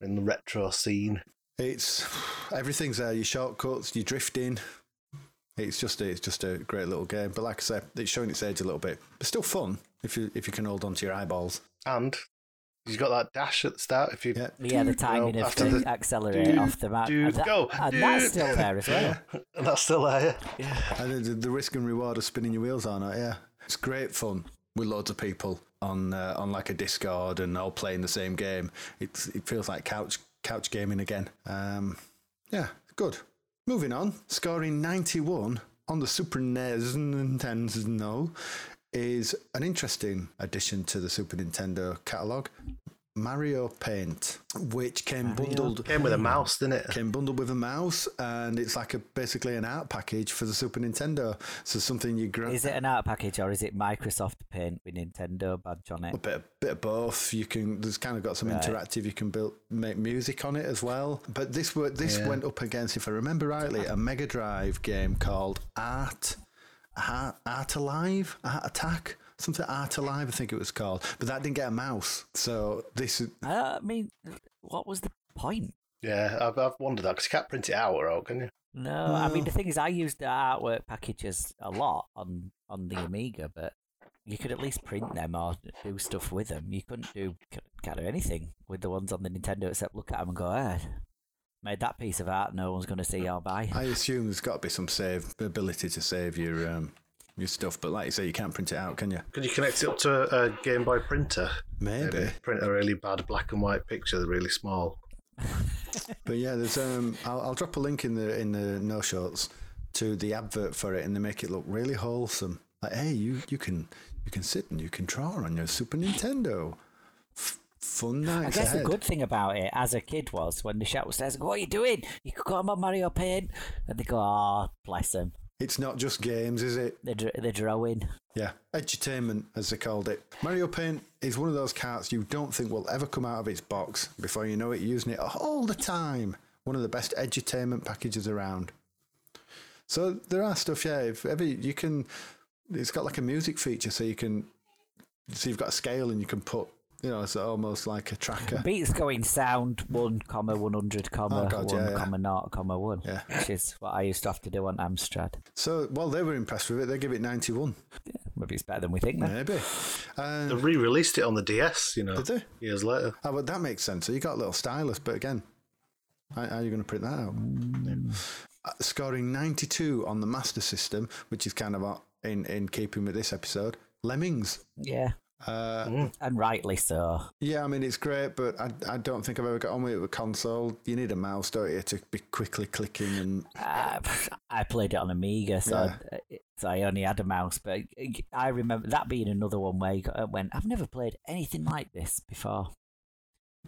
in the retro scene. It's everything's there. Your shortcuts, your drifting. It's just a, it's just a great little game. But like I said, it's showing its age a little bit. But still fun if you if you can hold on to your eyeballs. And you've got that dash at the start. If you Yeah. Yeah, the timing of after the, the- accelerate do- off the map. do- and that- go, and that's still there as well. (laughs) and that's still there. Yeah. And the, the risk and reward of spinning your wheels on it, yeah. It's great fun with loads of people on uh, on like a Discord and all playing the same game. It's it feels like couch couch gaming again. Um, yeah, good. Moving on, scoring 91 on the Super Nintendo is an interesting addition to the Super Nintendo catalog. Mario Paint, which came bundled Came with a mouse, didn't it? came bundled with a mouse, and it's like a basically an art package for the Super Nintendo. So something you grab. Is it an art package or is it Microsoft Paint with Nintendo badge on it? a bit, of, bit of both. You can. There's kind of got some Right. interactive. You can build make music on it as well. But this were this Yeah. went up against, if I remember rightly, a Mega Drive game called Art Art, Art Alive, Art Attack, something Art Alive, I think it was called. But that didn't get a mouse. So this is I mean, what was the point? Yeah, I've, I've wondered that because you can't print it out or can you? No, I mean the thing is, I used the artwork packages a lot on on the Amiga, but you could at least print them or do stuff with them. You couldn't do kind of anything with the ones on the Nintendo except look at them and go, "Ah, made that piece of art. No one's going to see or buy." I assume there's got to be some save ability to save your um, your stuff. But like you say, you can't print it out, can you? Could you connect it up to a, a Game Boy printer? Maybe. Print a really bad black and white picture, really small. (laughs) But yeah, there's um, I'll, I'll drop a link in the in the no shorts to the advert for it, and they make it look really wholesome. Like, hey, you you can you can sit and you can draw on your Super Nintendo. F- fun night. I guess ahead. the good thing about it as a kid was when the shout was there, I go, "What are you doing? You could go on Mario Paint," and they go, "Oh, bless them, It's not just games, is it? they're dr- they're drawing." Yeah, edutainment, as they called it. Mario Paint is one of those carts you don't think will ever come out of its box. Before you know it, you're using it all the time. One of the best edutainment packages around. So there are stuff, yeah. If ever you can it's got like a music feature, so you can so you've got a scale and you can put you know it's almost like a tracker. Beats going sound one comma one hundred comma Oh, God, one yeah, yeah. comma naught comma one. Yeah. Which is what I used to have to do on Amstrad. So well, they were impressed with it. They give it ninety one, Yeah, maybe it's better than we think. Then. maybe. They Uh, re-released it on the DS, you know, did they? years later. Oh, but that makes sense. So you got a little stylus, but again, how, how are you going to print that out? Uh, scoring 92 on the Master System, which is kind of uh, in, in keeping with this episode. Lemmings. Yeah, Uh, and rightly so. Yeah, I mean, it's great, but I, I don't think I've ever got on with it with console. You need a mouse, don't you, to be quickly clicking and. Uh, (laughs) I played it on Amiga, so, Yeah. I, so I only had a mouse. But I remember that being another one where you got, went, I've never played anything like this before.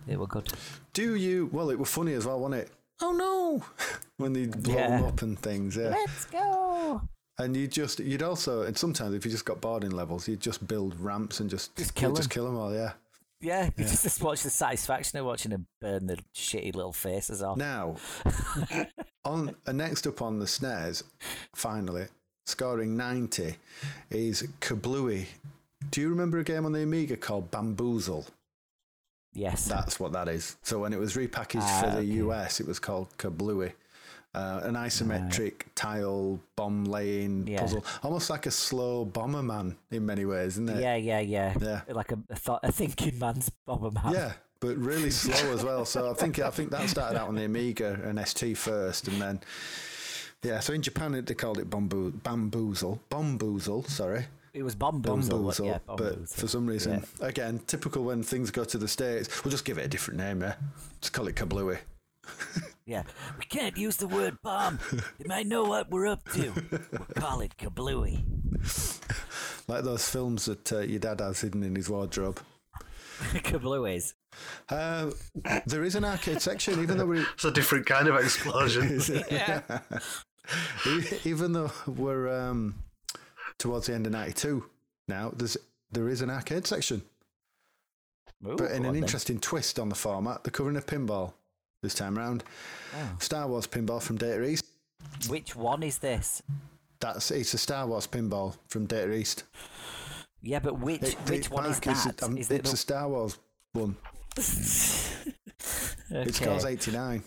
They were good. Do you. Well, it was funny as well, wasn't it? Oh no! (laughs) when they blow them up and things, yeah. Let's go. And you just, you'd also, and sometimes if you just got bored in levels, you'd just build ramps and just, Just kill just 'em. kill them all, yeah. Yeah, you just, just watch the satisfaction of watching them burn the shitty little faces off. Now, (laughs) on uh, next up on the snares, finally scoring ninety, is Kablooey. Do you remember a game on the Amiga called Bamboozle? Yes. That's what that is. So when it was repackaged Ah, for the okay. US, it was called Kablooey. Uh, an isometric tile bomb laying Yeah. puzzle, almost like a slow Bomberman in many ways, isn't it? yeah, yeah, yeah, Yeah. Like a, a, a thinking man's Bomberman. Yeah, but really (laughs) slow as well. So I think I think that started out on the Amiga and ST first, and then yeah. So in Japan they called it bamboo, bamboozle, bamboozle. Sorry, It was Bombuzal. bamboozle. Yeah, but for some reason, again, typical when things go to the states, we'll just give it a different name. Yeah, just call it Kablooey. (laughs) Yeah. We can't use the word bomb. They might know what we're up to. We'll call it Kablooey. Like those films that uh, your dad has hidden in his wardrobe. (laughs) Kablooies. Uh, there is an arcade section, even though we're (laughs) It's a different kind of explosion. (laughs) Yeah. even though we're um, towards the end of '92 now. There's there is an arcade section. Ooh, But in an on then. interesting twist on the format, they're covering a pinball this time round. Oh. Star Wars pinball from Data East. Which one is this? That's it's a Star Wars pinball from Data East. Yeah, but which It- which it- one is it's that? a- um, Is it's it a Star Wars one. the... (laughs) It Okay. scores 89.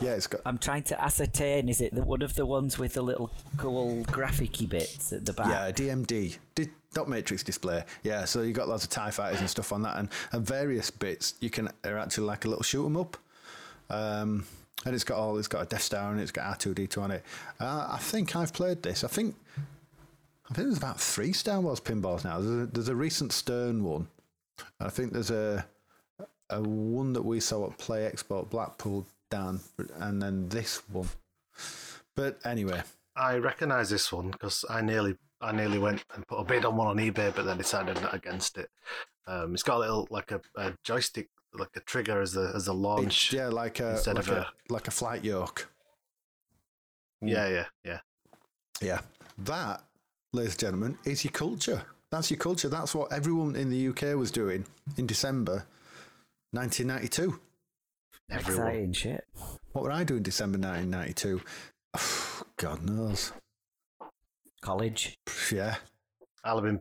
Yeah, it's got. I'm trying to ascertain. Is it the, one of the ones with the little cool graphicy bits at the back? Yeah, DMD, did dot matrix display. Yeah, so you got lots of Tie fighters and stuff on that, and, and various bits you can are actually like a little shoot 'em up. Um, and it's got all it's got a Death Star and it's got R two D two on it. Uh, I think I've played this. I think I think there's about three Star Wars pinballs now. There's a, there's a recent Stern one. I think there's a a one that we saw at Play Expo Blackpool, Dan, and then this one. But anyway, I recognise this one because I nearly, I nearly went and put a bid on one on eBay, but then decided against it. Um, it's got a little like a, a joystick, like a trigger as a as a launch. Yeah, like a instead like of a, a- like a flight yoke. Mm. yeah, yeah, yeah. Yeah, that, ladies and gentlemen, is your culture. That's your culture. That's what everyone in the UK was doing in December 1992. Everyone. Exciting shit. What would I do in December 1992? (sighs) God knows. College. Yeah. I'll have been,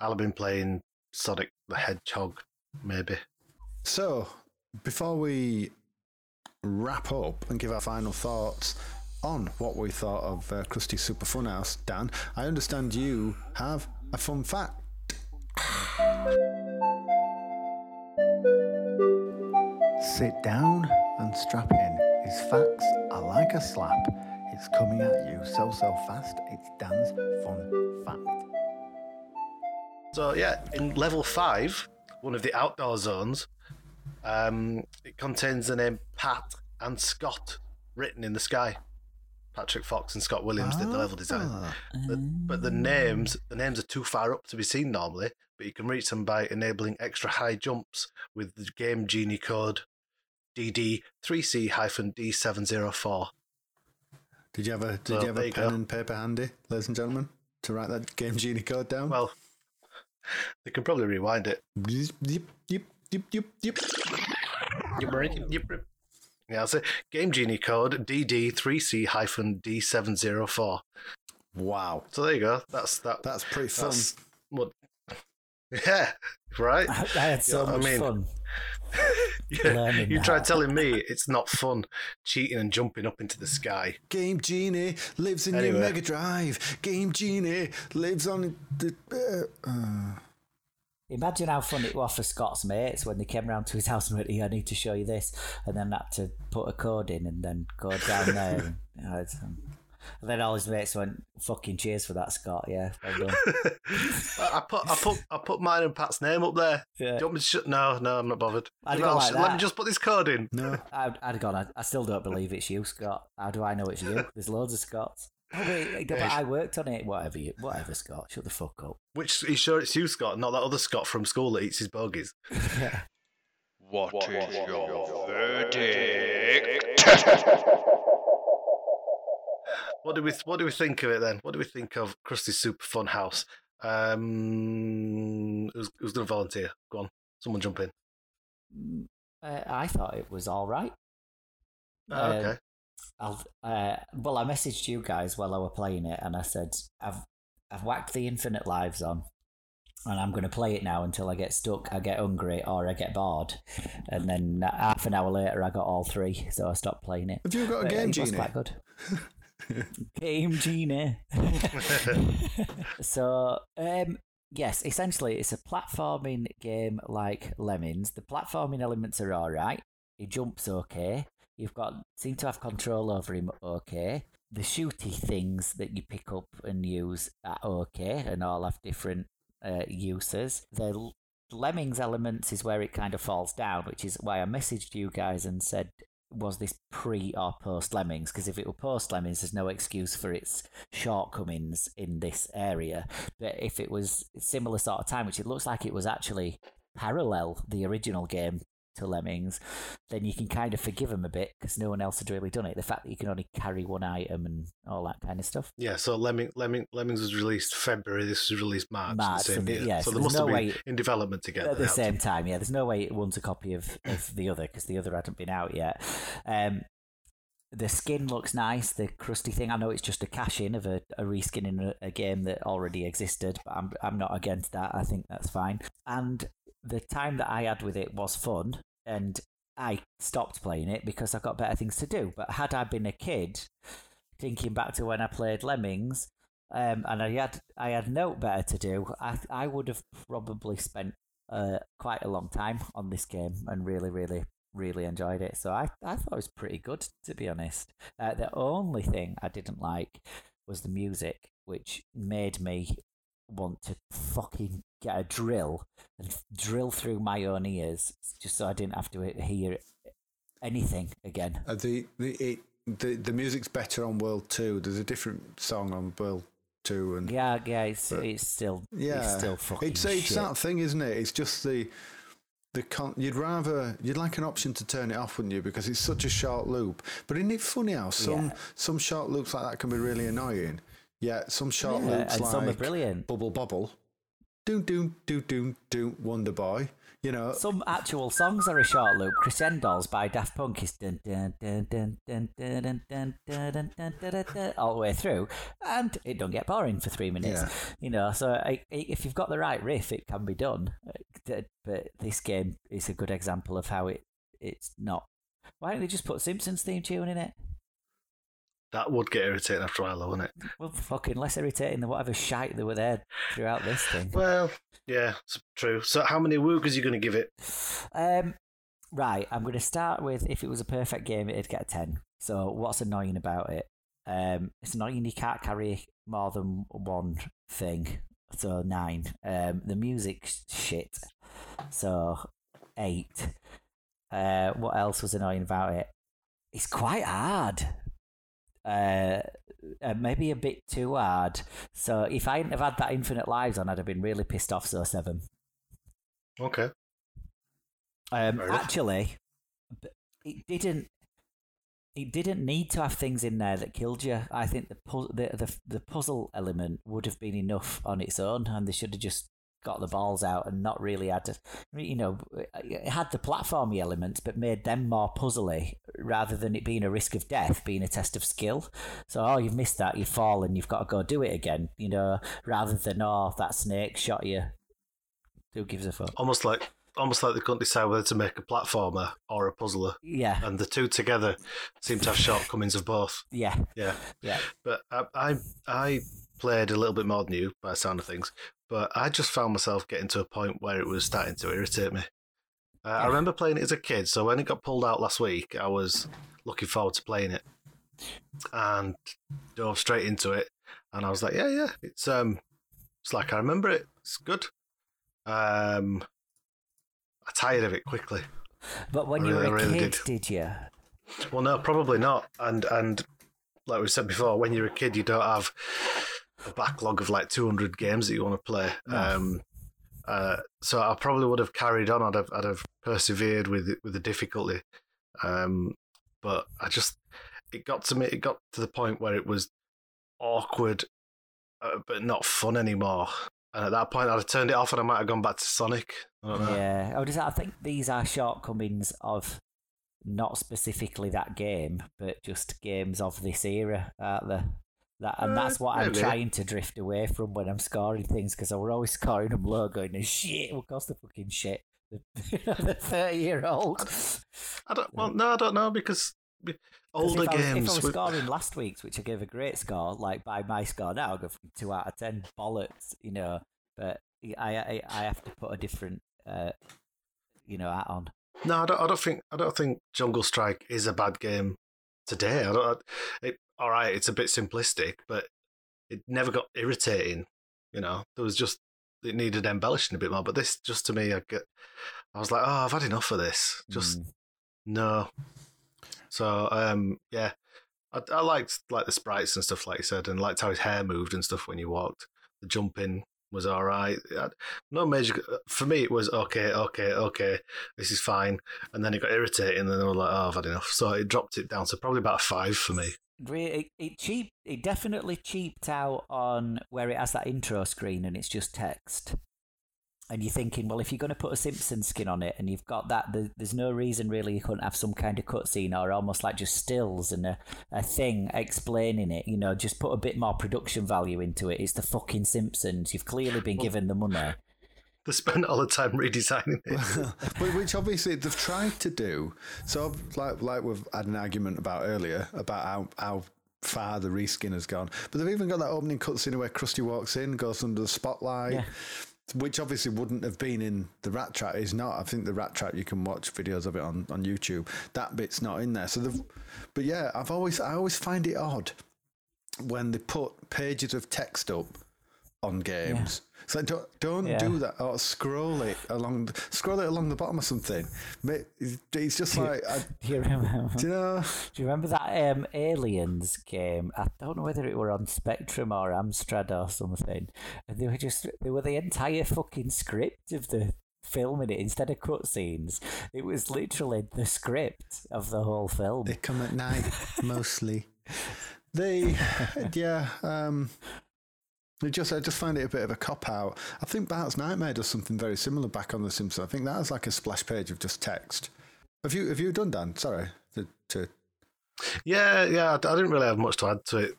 I'll have been playing Sonic the Hedgehog, maybe. So, before we wrap up and give our final thoughts on what we thought of uh, Krusty Super Funhouse, Dan, I understand you have a fun fact. Sit down and strap in. His facts are like a slap. It's coming at you so, so fast. It's Dan's fun fact. So yeah, in level five, one of the outdoor zones, um, it contains the name Pat and Scott written in the sky. Patrick Fox and Scott Williams did the level design. Ah. But, but the names, the names are too far up to be seen normally. But you can reach them by enabling extra high jumps with the Game Genie code DD3C-D704. Did you have a Did Well, you have a pen go. and paper handy, ladies and gentlemen, to write that Game Genie code down? Well, they can probably rewind it. yep, yep, yep, yep, yep, yep. Yeah, I'll say Game Genie code DD3C-D704. Wow, So there you go. That's that. that's pretty fun. That's what. Yeah, right. I, (laughs) I had so Yeah, I much mean- fun. (laughs) Yeah, you that. tried telling me (laughs) it's not fun cheating and jumping up into the sky. Game Genie lives in Anyway. your Mega Drive. Game Genie lives on the. Uh, uh. Imagine how fun it was for Scott's mates when they came round to his house and went, "Yeah, I need to show you this," and then had to put a code in and then go down there. and, you know, um, and then all his mates went, "Fucking cheers for that, Scott." Yeah, well done. I (laughs) I put I put I put mine and Pat's name up there. Yeah. Do you want me to sh- no, no, I'm not bothered. I'd No, go like sh- Let me just put this code in. No, I'd, I'd have gone. I, I still don't believe it's you, Scott. How do I know it's you? There's loads of Scotts. Oh wait, but I worked on it. Whatever, you, whatever, Scott. Shut the fuck up. Which are you sure it's you, Scott, not that other Scott from school that eats his bogies? (laughs) Yeah. What is your verdict? (laughs) What do we What do we think of it then? What do we think of Krusty's Super Fun House? Um, who's who's going to volunteer? Go on, someone jump in. Mm, Uh, I thought it was all right. Oh, Um, I'll, uh, well, I messaged you guys while I were playing it, and I said I've I've whacked the infinite lives on, and I'm going to play it now until I get stuck, I get hungry, or I get bored. And then half an hour later, I got all three, so I stopped playing it. have you got a But Game Genie? quite good. (laughs) Game Genie. (laughs) so, um, yes, essentially, it's a platforming game like Lemmings. The platforming elements are all right. He jumps okay. You've got seem to have control over him okay. The shooty things that you pick up and use are okay, and all have different uh, uses. The Lemmings elements is where it kind of falls down, which is why I messaged you guys and said was this pre or post Lemmings? Because if it were post Lemmings, there's no excuse for its shortcomings in this area. But if it was similar sort of time, which it looks like it was actually parallel the original game to Lemmings, then you can kind of forgive them a bit because no one else had really done it. The fact that you can only carry one item and all that kind of stuff. Yeah, so Lemming, Lemming, Lemmings was released February. This was released March, March, the same year. yeah, so so they must no have been way- in development together. At the same time, yeah. There's no way it one's a copy of, of the other because the other hadn't been out yet. Um, the skin looks nice. The crusty thing. I know it's just a cash in of a, a reskin in a, a game that already existed, but I'm I'm not against that. I think that's fine. And the time that I had with it was fun, and I stopped playing it because I've got better things to do. But had I been a kid, thinking back to when I played Lemmings, um, and I had I had no better to do, I I would have probably spent uh, quite a long time on this game and really really really enjoyed it. So I I thought it was pretty good to be honest. Uh, the only thing I didn't like was the music, which made me want to fucking get a drill and drill through my own ears just so I didn't have to hear anything again. Uh, the the it, the the music's better on World Two. There's a different song on World Two, and Yeah, yeah, it's, But- it's still yeah, it's still fucking it's it's that thing, isn't it? It's just the the con- you'd rather you'd like an option to turn it off, wouldn't you? Because it's such a short loop. But isn't it funny how some Yeah. some short loops like that can be really annoying? Yeah, some short Yeah, loops and some are like brilliant. Bubble Bobble, doom doom doom doom doom Wonder Boy. You know, Some actual songs are a short loop. Crescendolls by Daft Punk is dun dun dun dun dun dun dun dun dun dun dun dun all the way through, and it don't get boring for three minutes. Yeah. You know, so I, if you've got the right riff, it can be done. Uh, But this game is a good example of how it it's not. Why don't they just put Simpsons theme tune in it? That would get irritating after a while, though, wouldn't it? Well, fucking less irritating than whatever shite that were there throughout this thing. Well, yeah, it's true. So, how many woogers are you going to give it? Um, right, I'm going to start with if it was a perfect game, it'd get a 10. So, what's annoying about it? Um, it's annoying you can't carry more than one thing. So, 9. Um, the music's shit. So, 8. Uh, what else was annoying about it? It's quite hard. Uh, uh, maybe a bit too hard. So, if I hadn't have had that infinite lives on, I'd have been really pissed off. So, 7. Okay. Um, actually, it didn't. It didn't need to have things in there that killed you. I think the pu- the, the the puzzle element would have been enough on its own, and they should have just got the balls out and not really had to. You know, it had the platformy elements, but made them more puzzly rather than it being a risk of death, being a test of skill. So, oh, you've missed that, you've fallen, you've got to go do it again, you know, rather than, oh, that snake shot you. Who gives a fuck? Almost like almost like they couldn't decide whether to make a platformer or a puzzler, Yeah, and the two together seem to have shortcomings of both. yeah, Yeah, yeah. but I I, I played a little bit more than you by the sound of things, but I just found myself getting to a point where it was starting to irritate me. Uh, I remember playing it as a kid, so when it got pulled out last week, I was looking forward to playing it, and dove straight into it, and I was like, yeah, yeah, it's um, it's like I remember it. It's good. Um, I tired of it quickly. But when I you were a really kid, did. did you? Well, no, probably not. And and like we said before, when you're a kid, you don't have a backlog of like 200 games that you want to play. Um, uh, so I probably would have carried on. I'd have, I'd have persevered with with the difficulty. Um, but I just it got to me. It got to the point where it was awkward, uh, but not fun anymore. And at that point, I'd have turned it off, and I might have gone back to Sonic. I. Yeah. Oh, does I think these are shortcomings of not specifically that game, but just games of this era, aren't they? That, and that's what I'm trying to drift away from when I'm scoring things because I were always (laughs) scoring them low, going, shit, what cost the fucking shit? (laughs) The 30 year old. I don't. Well, no, I don't know because older if I was, games. If I was with- scoring last week's, which I gave a great score, like by my score now, I go from two out of ten bollocks, you know. But I I, I have to put a different, uh, you know, hat on. No, I don't. I don't think. I don't think Jungle Strike is a bad game today. I don't. It, all right, it's a bit simplistic, but it never got irritating. You know, there was just it needed embellishing a bit more. But this, just to me, I get. I was like, oh, I've had enough of this. Just Mm. no. So um, yeah, I, I liked like the sprites and stuff, like you said, and liked how his hair moved and stuff when you walked. The jumping was all right. No major. For me, it was okay, okay, okay. This is fine. And then it got irritating, and then I was like, oh, I've had enough. So it dropped it down to probably about a five for me. Re- It, it cheap. It definitely cheaped out on where it has that intro screen and it's just text. And you're thinking, well, if you're going to put a Simpson skin on it and you've got that, there, there's no reason really you couldn't have some kind of cutscene or almost like just stills and a, a thing explaining it. You know, just put a bit more production value into it. It's the fucking Simpsons. You've clearly been given the money. They spent all the time redesigning it. (laughs) Wh- which obviously they've tried to do. So, like like we've had an argument about earlier about how how far the reskin has gone, but they've even got that opening cutscene where Krusty walks in, goes under the spotlight. Yeah. Which obviously wouldn't have been in the Rat Trap. Is not. I think the Rat Trap you can watch videos of it on, on YouTube. That bit's not in there. So, they've, but yeah, I've always I always find it odd when they put pages of text up on games. It's like don't don't Yeah. do that or scroll it along the, scroll it along the bottom or something. It's just like I, (laughs) Do you remember? do you know? Do you remember that um, Aliens game? I don't know whether it were on Spectrum or Amstrad or something. And they were just they were the entire fucking script of the film in it instead of cutscenes. It was literally the script of the whole film. They come at night (laughs) mostly. They yeah. Um, they just I just find it a bit of a cop out. I think Bart's Nightmare does something very similar back on The Simpsons. I think that is like a splash page of just text. Have you have you done Dan? Sorry to, to yeah, yeah. I I didn't really have much to add to it.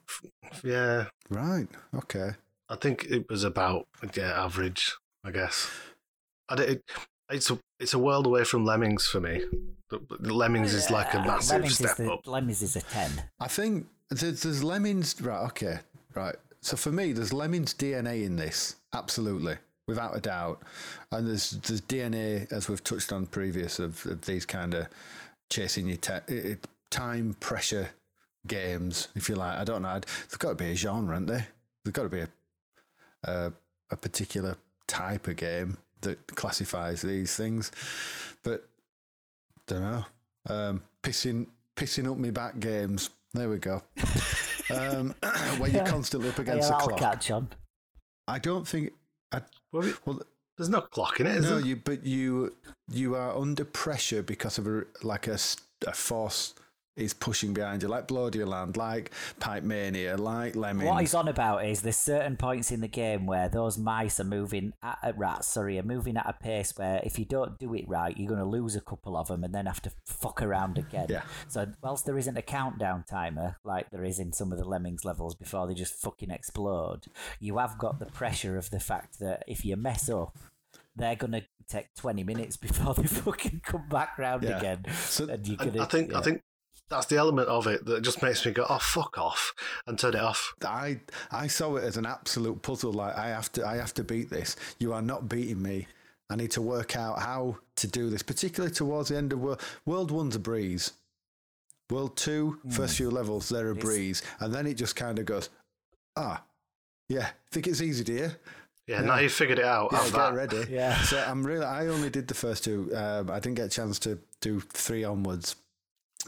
Yeah, right. Okay. I think it was about yeah average. I guess. I did, it, it's a it's a world away from Lemmings for me. But- but Lemmings is like a Uh, massive Lemmings step is the, up. Lemmings is a ten. I think there's, there's Lemmings. Right, okay, right. So for me, there's Lemmings DNA in this, absolutely, without a doubt. And there's there's DNA, as we've touched on previous, of, of these kind of chasing your te- time pressure games, if you like. I don't know. I'd, there's got to be a genre, aren't there? There's got to be a, a a particular type of game that classifies these things, but don't know. Um, pissing pissing up me back games. There we go. (laughs) um, (clears throat) where you're constantly up against yeah, the I'll clock. catch on. I don't think. I, Well, there's no clock in it, is no, there? you but you you are under pressure because of a like a, s- a force is pushing behind you, like Bloodier Land, like Pipe Mania, like Lemmings. What he's on about is there's certain points in the game where those mice are moving at uh, rats, sorry, are moving at a pace where if you don't do it right, you're going to lose a couple of them and then have to fuck around again. Yeah. So whilst there isn't a countdown timer like there is in some of the lemmings levels before they just fucking explode, you have got the pressure of the fact that if you mess up. They're gonna take twenty minutes (laughs) before they fucking come back round Yeah. again. So- and you gonna, I think I think that's the element of it that just makes me go, oh fuck off, and turn it off. I I saw it as an absolute puzzle. Like I have to I have to beat this. You are not beating me. I need to work out how to do this, particularly towards the end of world. World one's a breeze. World two, first few levels, they're a breeze, and then it just kind of goes, ah, yeah. Think it's easy, do you? Yeah, now you've figured it out. Yeah, get that. ready. (laughs) Yeah. So I'm really. I only did the first two. Um, I didn't get a chance to do three onwards,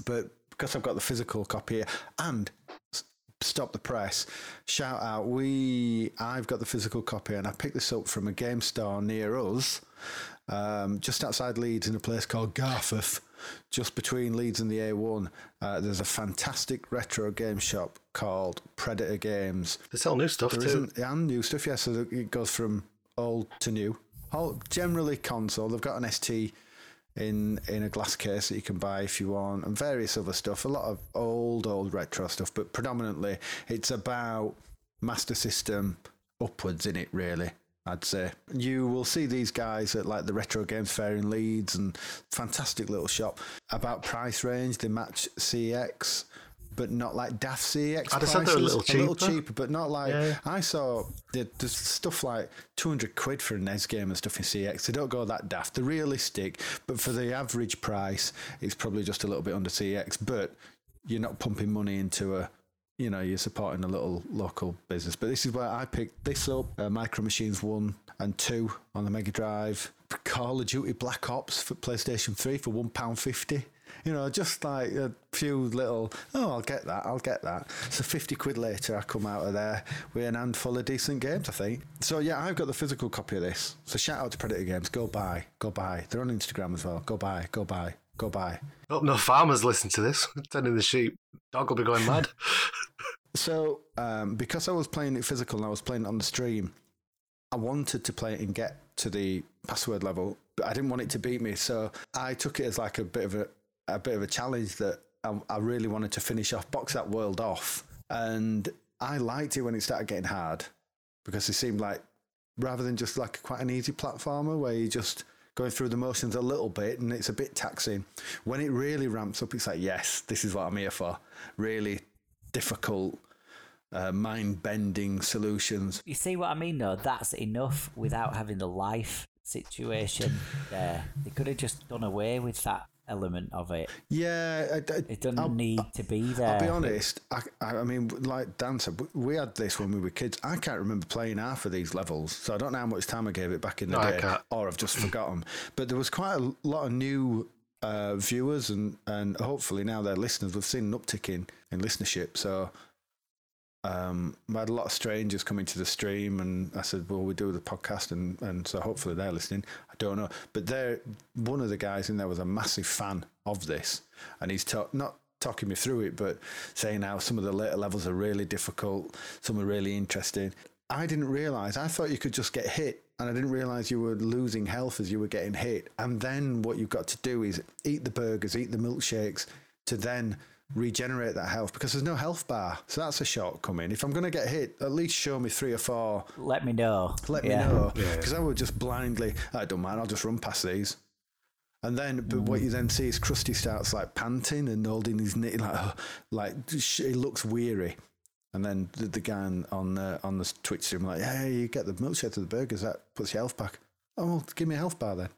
but because I've got the physical copy here and stop the press. Shout out! We I've got the physical copy and I picked this up from a game store near us, um, just outside Leeds in a place called Garforth, just between Leeds and the A1. Uh, there's a fantastic retro game shop called Predator Games. They sell new stuff There too. isn't and new stuff, yeah. So it goes from old to new. All, generally console. They've got an ST in in a glass case that you can buy if you want, and various other stuff. A lot of old, old retro stuff, but predominantly it's about Master System upwards in it. Really, I'd say you will see these guys at like the Retro Games Fair in Leeds, and fantastic little shop. About price range, they match CX. But not like daft CX I'd have said they're a prices. little a little cheaper. cheaper, but not like Yeah. I saw the, there's stuff like 200 quid for a NES game and stuff in CX. They don't go that daft. They're realistic, but for the average price, it's probably just a little bit under CX. But you're not pumping money into a, you know, you're supporting a little local business. But this is where I picked this up uh, Micro Machines 1 and 2 on the Mega Drive. Call of Duty Black Ops for PlayStation 3 for £1.50. You know, just like a few little, oh, I'll get that, I'll get that. So 50 quid later, I come out of there with an handful of decent games, I think. So yeah, I've got the physical copy of this. So shout out to Predator Games. Go buy, go buy. They're on Instagram as well. Go buy, go buy, go buy. Hope no farmers listen to this. (laughs) Tending the sheep. Dog will be going mad. (laughs) (laughs) So um, because I was playing it physical and I was playing it on the stream, I wanted to play it and get to the password level, but I didn't want it to beat me. So I took it as like a bit of a, a bit of a challenge that I, I really wanted to finish off, box that world off. And I liked it when it started getting hard because it seemed like rather than just like quite an easy platformer where you're just going through the motions a little bit and it's a bit taxing. When it really ramps up, it's like, yes, this is what I'm here for. Really difficult, uh, mind bending solutions. You see what I mean, though? That's enough without having the life situation (laughs) there. They could have just done away with that element of it. Yeah, I, I, It doesn't I'll- need to be there. I'll be honest. I, I, I mean, like Dan said, we- we had this when we were kids. I can't remember playing half of these levels, so I don't know how much time I gave it back in the No, day, or I've just forgotten. But there was quite a lot of new uh, viewers, and and hopefully now they're listeners. We've seen an uptick in, in listenership. So um, we had a lot of strangers coming to the stream, and I said, "Well, we do the podcast, and and so hopefully they're listening." I don't know, but they're one of the guys in there was a massive fan of this, and he's talk, not talking me through it, but saying how some of the later levels are really difficult, some are really interesting. I didn't realize. I thought you could just get hit, and I didn't realize you were losing health as you were getting hit. And then what you've got to do is eat the burgers, eat the milkshakes, to then regenerate that health because there's no health bar. So that's a shortcoming. If I'm going to get hit, at least show me three or four. Let me know. Let Yeah. me know because I would just blindly. I don't mind. I'll just run past these. And then, but what you then see is Krusty starts like panting and holding his knee, like, uh, like he looks weary. And then the, the guy on on, uh, on the Twitch stream like, hey, you get the milkshake to the burgers, that puts your health back. Oh, well, give me a health bar then.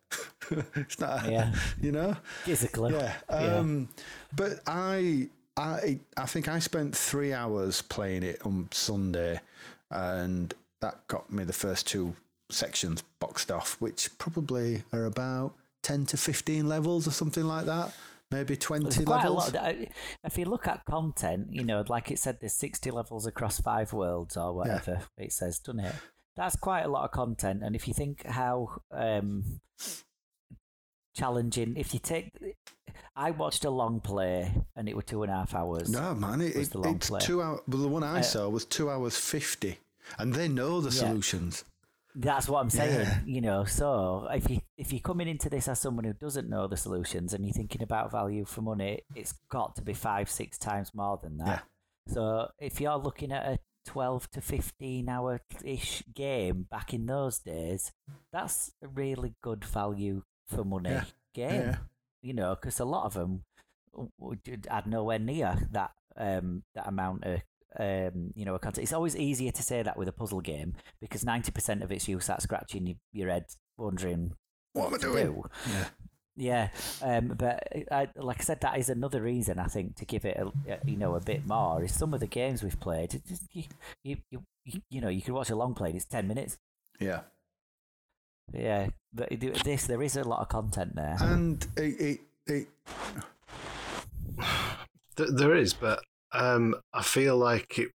(laughs) it's not, Yeah. you know. Gives a clue. Yeah. Um, But I, I, I think I spent three hours playing it on Sunday, and that got me the first two sections boxed off, which probably are about ten to fifteen levels or something like that. Maybe twenty quite a levels. lot. If you look at content, you know, like it said, there's 60 levels across five worlds or whatever it says, doesn't it? That's quite a lot of content. And if you think how um, challenging, if you take, I watched a long play, and it was two and a half hours. No, man, it, was it, the long it's play. two hours. Well, the one I Uh, saw was two hours fifty, and they know the Yeah. solutions. That's what I'm saying. Yeah. You know, so if you if you're coming into this as someone who doesn't know the solutions and you're thinking about value for money, it's got to be five, six times more than that. So if you're looking at a 12 to 15 hour ish game back in those days, that's a really good value for money Yeah. game. Yeah. You know, because a lot of them would add nowhere near that um that amount of um, you know, a content. It's always easier to say that with a puzzle game because ninety percent of it's you sat scratching your, your head, wondering What am I doing? do. Yeah. Yeah, um, but I, like I said, that is another reason I think to give it, a, a- you know, a bit more. Is some of the games we've played, it just, you, you, you, you- know, you could watch a long play. and It's ten minutes. Yeah. Yeah, but this there is a lot of content there. And it, it, it (sighs) Th- there is, but um, I feel like it.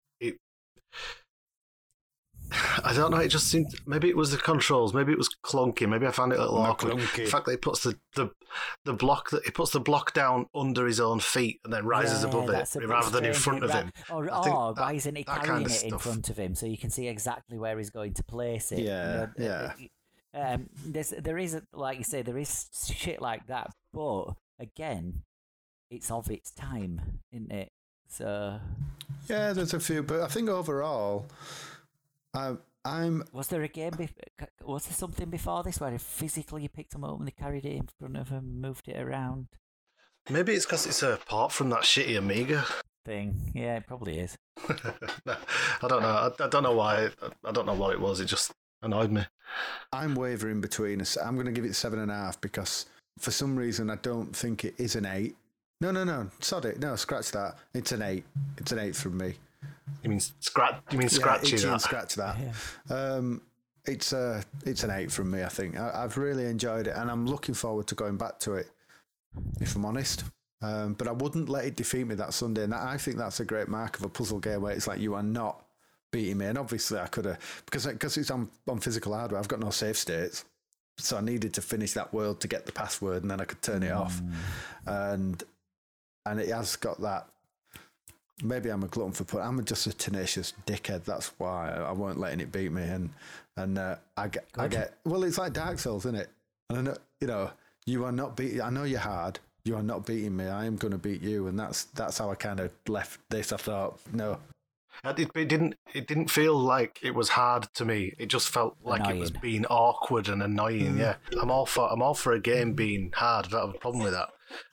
It I don't know. It just seemed maybe it was the controls. Maybe it was clunky. Maybe I found it a little More awkward. clunky. The fact that he puts the, the the block that he puts the block down under his own feet and then rises Yeah, above it that's a bit rather than in front of ra- him. Or, I or that- why isn't he carrying kind of it in front of him so you can see exactly where he's going to place it? you Yeah, know, yeah. Um, there's there is like you say there is shit like that, but again, it's of its time, isn't it? So yeah, there's a few, but I think overall, I, I'm was there a game? Bef- was there something before this where physically you picked them up and they carried it in front of them, moved it around? Maybe it's because it's apart from that shitty Amiga. Thing, yeah, it probably is. No, (laughs) I don't know. I, I don't know why. I don't know what it was. It just annoyed me. I'm wavering between us. I'm going to give it seven and a half because for some reason I don't think it is an eight. No, no, no, sod it. No, scratch that. It's an eight. It's an eight from me. You mean scratch? You mean scratchy? yeah, itchy and that? scratch that. Yeah. Um, it's a it's an eight from me. I think I, I've really enjoyed it, and I'm looking forward to going back to it. If I'm honest, um, but I wouldn't let it defeat me that Sunday, and that, I think that's a great mark of a puzzle game where it's like you are not beating me. And obviously, I could have because because it's on on physical hardware. I've got no save states, so I needed to finish that world to get the password, and then I could turn it off. And and it has got that. Maybe I'm a glutton for put. I'm just a tenacious dickhead. That's why I won't letting it beat me. And and uh, I get I get well. It's like Dark Souls, isn't it? And I know, you know, you are not beating. I know you're hard. You are not beating me. I am going to beat you. And that's that's how I kind of left this. I thought, no, It, it didn't. It didn't feel like it was hard to me. It just felt like it was being awkward and annoying. Yeah, I'm all for. I'm all for a game being hard. I don't have a problem with that.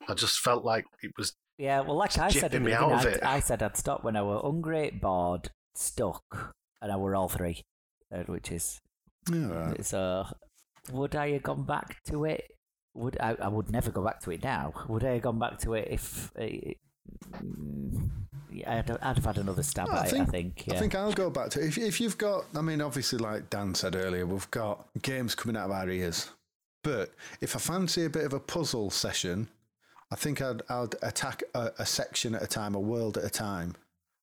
I just felt like it was. Yeah, well, like I said, at me out of I'd- it. I said I'd stop when I were hungry, bored, stuck, and I were all three, uh, which is yeah, so. Would I have gone back to it? Would I? I would never go back to it now. Would I have gone back to it if? Uh, I'd, I'd have had another stab I at think- it. I think. Yeah. I think I'll go back to if if you've got. I mean, obviously, like Dan said earlier, we've got games coming out of our ears. But if I fancy a bit of a puzzle session, I think I'd I'd attack a, a section at a time, a world at a time.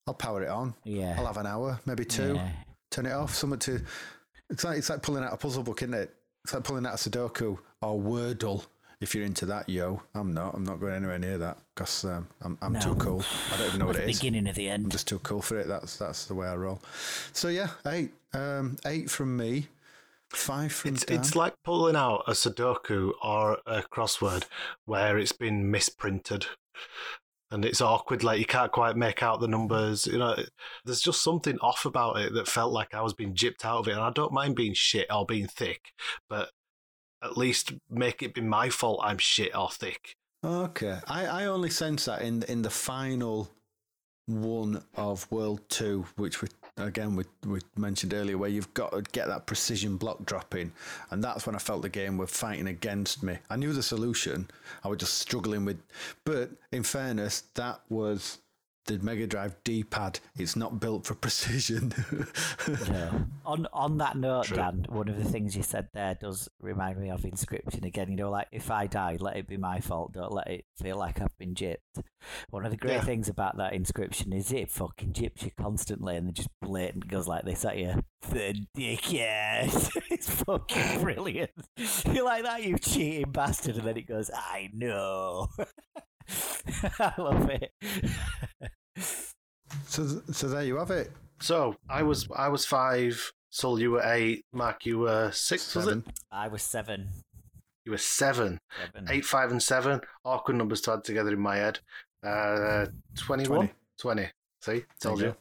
I'll power it on. yeah. I'll have an hour, maybe two. Yeah. Turn it off. Something to. It's like it's like pulling out a puzzle book, isn't it? It's like pulling out a Sudoku or Wordle. If you're into that, yo, I'm not. I'm not going anywhere near that because um, I'm I'm too cool. I don't even know what it is. beginning of the end. I'm just too cool for it. That's that's the way I roll. So yeah, eight, um, eight from me, five from It's Dan. it's like pulling out a Sudoku or a crossword where it's been misprinted. And it's awkward, like you can't quite make out the numbers. You know, there's just something off about it that felt like I was being gypped out of it. And I don't mind being shit or being thick, but at least make it be my fault I'm shit or thick. okay. I, I only sense that in in the final one of World Two, which we again we we mentioned earlier, where you've got to get that precision block dropping, and that's when I felt the game were fighting against me. I knew the solution. I was just struggling with, but in fairness, that was. The Mega Drive D-pad, it's not built for (laughs) precision. Yeah. On on that note, True. Dan, one of the things you said there does remind me of Inscryption again. You know, like if I die, let it be my fault. Don't let it feel like I've been gypped. One of the great Yeah. things about that Inscryption is it fucking gyps you constantly, and then just blatant goes like this at you. The dickhead. (laughs) it's fucking (laughs) brilliant. You're like that, you cheating bastard, and then it goes, I know. I love it. So, so there you have it. So I was I was five. Sul, you were eight. Mark, you were six. Was it? I was seven. You were seven. seven. Eight, five, and seven. Awkward numbers to add together in my head. Uh, 21? 20. See? Told There you. you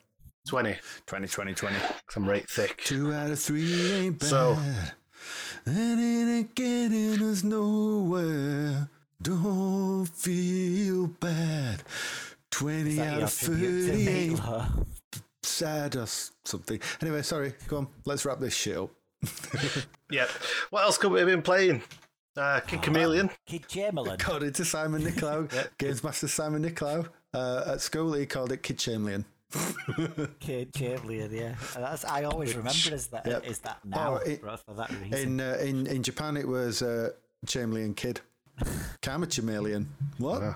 20. 20, 20, 20. 'cause I'm right thick. Two out of three ain't bad. So- and it ain't getting us nowhere. Don't feel bad. 20 out of tribute to 30 ain't sad or something. Anyway, sorry. Go on. Let's wrap this shit up. (laughs) Yeah. What else could we have been playing? Uh, Kid Chameleon. Kid Chamberlain. According to Simon Nicolau, (laughs) Games Master Simon Nicolau, uh, at school he called it Kid Chamberlain. (laughs) Kid Chamberlain, yeah. And That's, I always remember as that, Yep. is that now, Oh, it- for that reason. In uh, in in Japan, it was uh, Chamberlain Kid. Karma Chameleon. What? Yeah.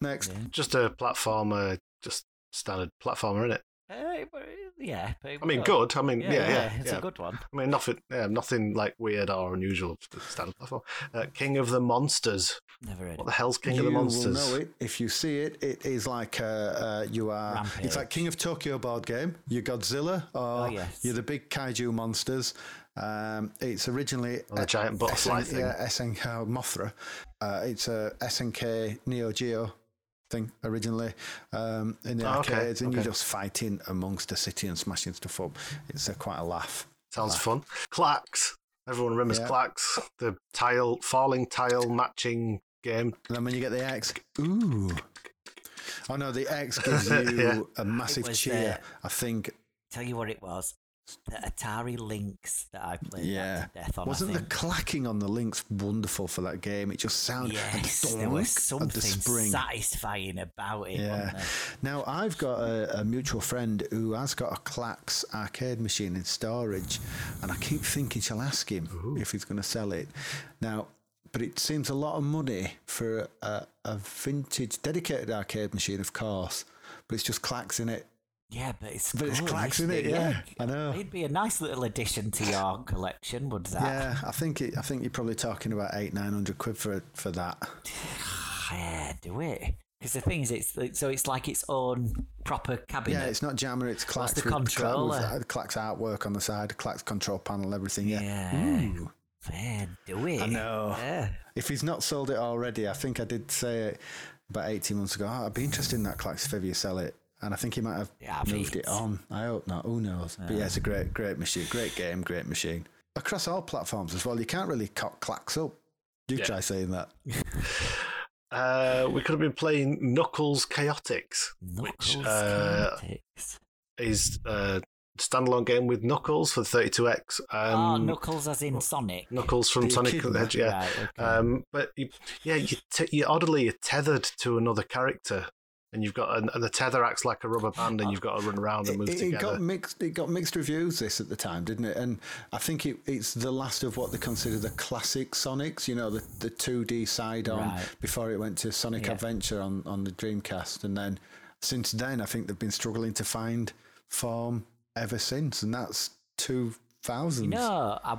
Next. Just a platformer, just standard platformer, isn't it? Uh, yeah. but I mean, was good. I mean, yeah, yeah. yeah It's yeah. a good one. I mean, nothing, yeah, nothing like weird or unusual. just Standard platform. Uh, King of the Monsters. Never heard What the hell's King you of the will Monsters? know it if you see it. It is like uh, uh, you are. Rampage. It's like King of Tokyo board game. You're Godzilla, or Oh, yes. you're the big kaiju monsters. Um, it's originally Oh, the giant butterfly SN thing. Yeah, SNK Mothra. Uh, it's a SNK Neo Geo thing originally um, in the Oh, okay, arcades, and you're just fighting amongst the city and smashing stuff up. It's uh, quite a laugh. Sounds fun. Klax. Everyone remembers Yeah. Klax, the tile, falling tile matching game. And then when you get the X, ooh. Oh no, the X gives (laughs) you Yeah. a massive cheer. the- I think Tell you what it was. The Atari Lynx that I played Yeah. that to death on. Wasn't I the clacking on the Lynx wonderful for that game? It just sounded Yes, and the there was something the spring. satisfying about it. Yeah. Now I've got a, a mutual friend who has got a Klax arcade machine in storage, and I keep thinking shall ask him if he's going to sell it. Now, but it seems a lot of money for a, a vintage dedicated arcade machine, of course. But it's just Klax in it. Yeah, but it's But it's good, Klax, isn't innit? Yeah, I know. It'd be a nice little addition to your (sighs) collection, would that? Yeah, I think it, I think you're probably talking about eight nine hundred quid for for that. (sighs) Yeah, do it. Because the thing is, it's so it's like its own proper cabinet. Yeah, it's not Jammer, it's What's the with, with, controller? uh, Klax artwork on the side, Klax control panel, everything. Yeah. Yeah. Ooh. Fair, do it. I know. Yeah. If he's not sold it already, I think I did say it about 18 months ago. Oh, I'd be interested in that Klax if ever you sell it. And I think he might have Yeah, moved it on. I hope not. Who knows? But yeah, it's a great, great machine. Great game, great machine. Across all platforms as well. You can't really cock Klax up. You Yeah. try saying that. (laughs) Uh, we could have been playing Knuckles Chaotix, Knuckles which uh, Chaotix. is a standalone game with Knuckles for 32X. oh, Um, Knuckles as in Sonic. Knuckles from Are you Sonic kidding the? Hedgehog. Yeah. Right, okay. Um, but you, yeah, you, t- you oddly you're tethered to another character, and you've got and, and the tether acts like a rubber band, and you've got to run around and move It, it together. got mixed. It got mixed reviews this at the time, didn't it? And I think it, it's the last of what they consider the classic Sonics. You know, the the two D side on Right. before it went to Sonic Yeah. Adventure on on the Dreamcast, and then since then, I think they've been struggling to find form ever since, and that's two thousands no, I,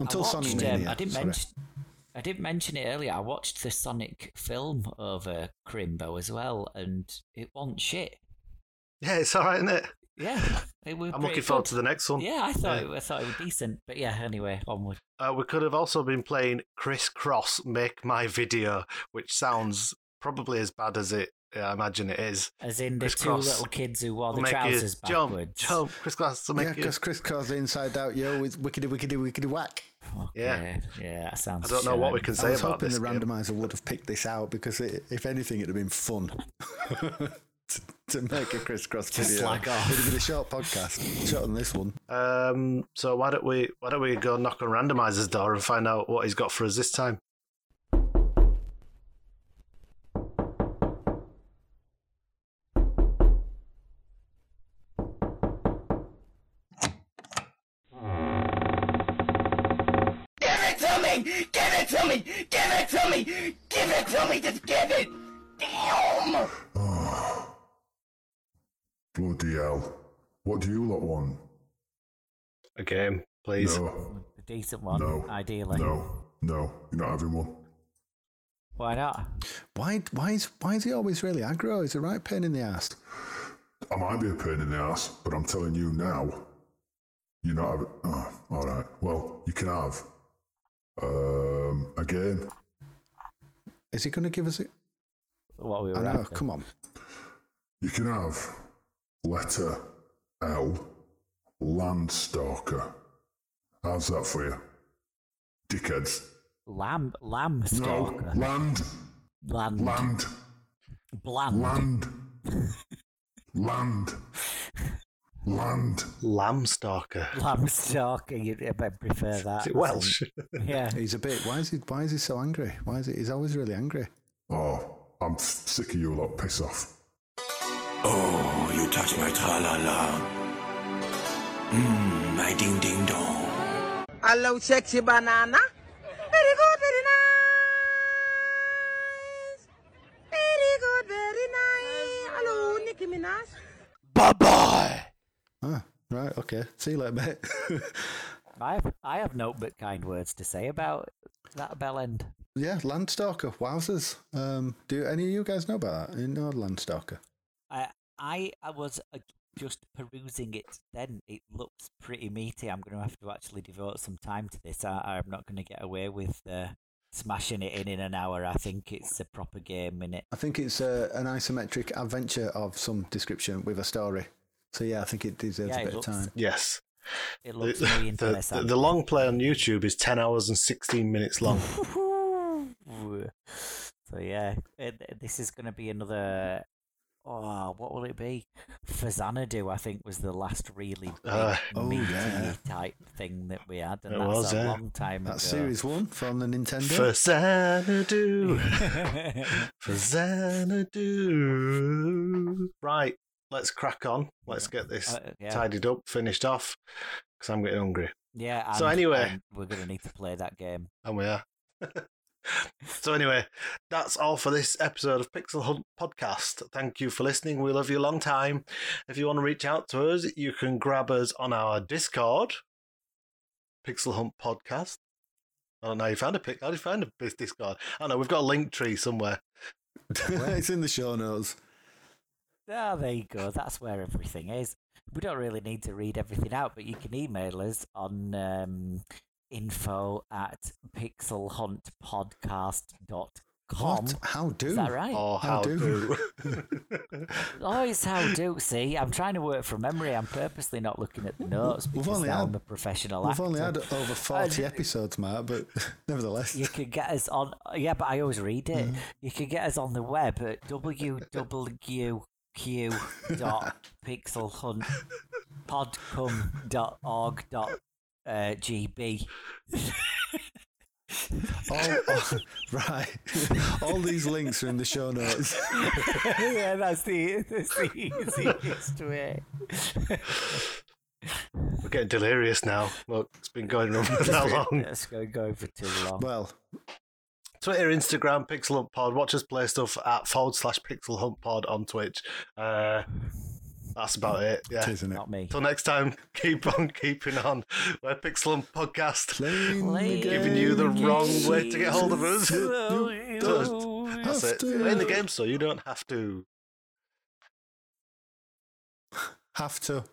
until I Sonic watched, um, Mania. I didn't sorry. mention. I didn't mention it earlier. I watched the Sonic film over Crimbo as well, and it wasn't shit. yeah, it's all right, isn't it? Yeah, it I'm looking forward good. to the next one. Yeah, I thought Yeah. it, I thought it was decent, but yeah. Anyway, onward. Uh, we could have also been playing Kris Kross Make My Video, which sounds probably as bad as it. I imagine it is. As in the Criss two Cross. little kids who wore the make trousers jump, backwards. jump. Kris Kross will make Yeah, you. because Kris Kross inside out, yo, with wickedy wickedy wickedy whack. Yeah. Okay, yeah, that sounds. I don't know what we shite. can I say was about hoping this. the game. randomizer would have picked this out because it, if anything, it'd have been fun (laughs) to, to make a crisscross To video. slag off. It'd have been a short podcast, short on this one. Um, so why don't we why don't we go knock on randomizer's door and find out what he's got for us this time? It to me! Give it to me! Give it to me! Give it to me! Just give it! Damn! Bloody hell. What do you lot want? A game, please. No, A decent one, no, ideally. no, no, you're not having one. Why not? Why? Why is? Why is he always really aggro? He's a right pain in the ass. I might be a pain in the ass, but I'm telling you now, you're not having. Oh, all right. Well, you can have um, again. Is he going to give us it? What we I know. after. Come on. You can have letter L, Landstalker. How's that for you, dickheads? Lamb, lamb No, stalker. land, Land. land, Bland. land, (laughs) land, land. Lamb stalker. Lamb (laughs) stalker. You I prefer that. Is it Welsh? (laughs) Yeah. He's a bit. Why is he? Why is he so angry? Why is he? He's always really angry. Oh, I'm sick of you lot. Piss off. Oh, you touch my tra-la-la. Mmm, my ding-ding-dong. Hello, sexy banana. Very good, very nice. Very good, very nice. Hello, Nicki Minaj. Ah, right. Okay. See you later, mate. (laughs) I have, I have no but kind words to say about that bell end. yeah, Landstalker. Wowzers. Um, do any of you guys know about that? You know Landstalker? I I I was uh, just perusing it. Then it looks pretty meaty. I'm going to have to actually devote some time to this. I, I'm not going to get away with uh, smashing it in in an hour. I think it's a proper game in it. I think it's uh, an isometric adventure of some description with a story. So yeah, I think it deserves Yeah, a bit looks- of time. Yes. It The, looks very the, interesting. the long play on YouTube is 10 hours and 16 minutes long. (laughs) so yeah, it, this is going to be another. Oh, what will it be? Faxanadu, I think, was the last really big, Uh, oh, meaty yeah. type thing that we had, and It that's was, a yeah. long time ago. That's series one from the Nintendo. For Xanadu. (laughs) For Xanadu. (laughs) Right, let's crack on. Let's get this Uh, yeah. tidied up, finished off, because I'm getting hungry. yeah. So anyway- and we're going to need to play that game. And we are. (laughs) so anyway, that's all for this episode of Pixel Hunt Podcast. Thank you for listening. We love you a long time. If you want to reach out to us, you can grab us on our Discord, Pixel Hunt Podcast. I don't know. how You found a pic? How did you find a bis- Discord? I don't know. We've got a link tree somewhere. it's in the show notes. Ah, there you go. That's where everything is. We don't really need to read everything out, but you can email us on um, info at pixelhuntpodcast.com. What? How do? Is that right? Or How how, do? do? (laughs) Oh, it's how do. See, I'm trying to work from memory. I'm purposely not looking at the notes We've because only now had- I'm a professional We've actor. only had over (laughs) 40 Uh, episodes, Mark, but (laughs) nevertheless. You can get us on. Yeah, but I always read it. Mm. You can get us on the web at www.pixelhuntpodcom.org.gb. (laughs) Uh, all, all- right. all these links are in the show notes. (laughs) yeah, that's the, that's the easiest way. We're getting delirious now. Look, it's been going on for that long. Let's go go for too long. Well, Twitter, Instagram, Pixel Hunt Pod. Watch us play stuff at forward slash Pixel Hunt Pod on Twitch. Uh, that's about it. it Yeah. is, isn't it? Not me. Till next time, keep on keeping on. We're Pixel Hunt Podcast. Playing Giving you the game. wrong way to get hold of us. That's it. to. Play in the game so you don't have to. Have to.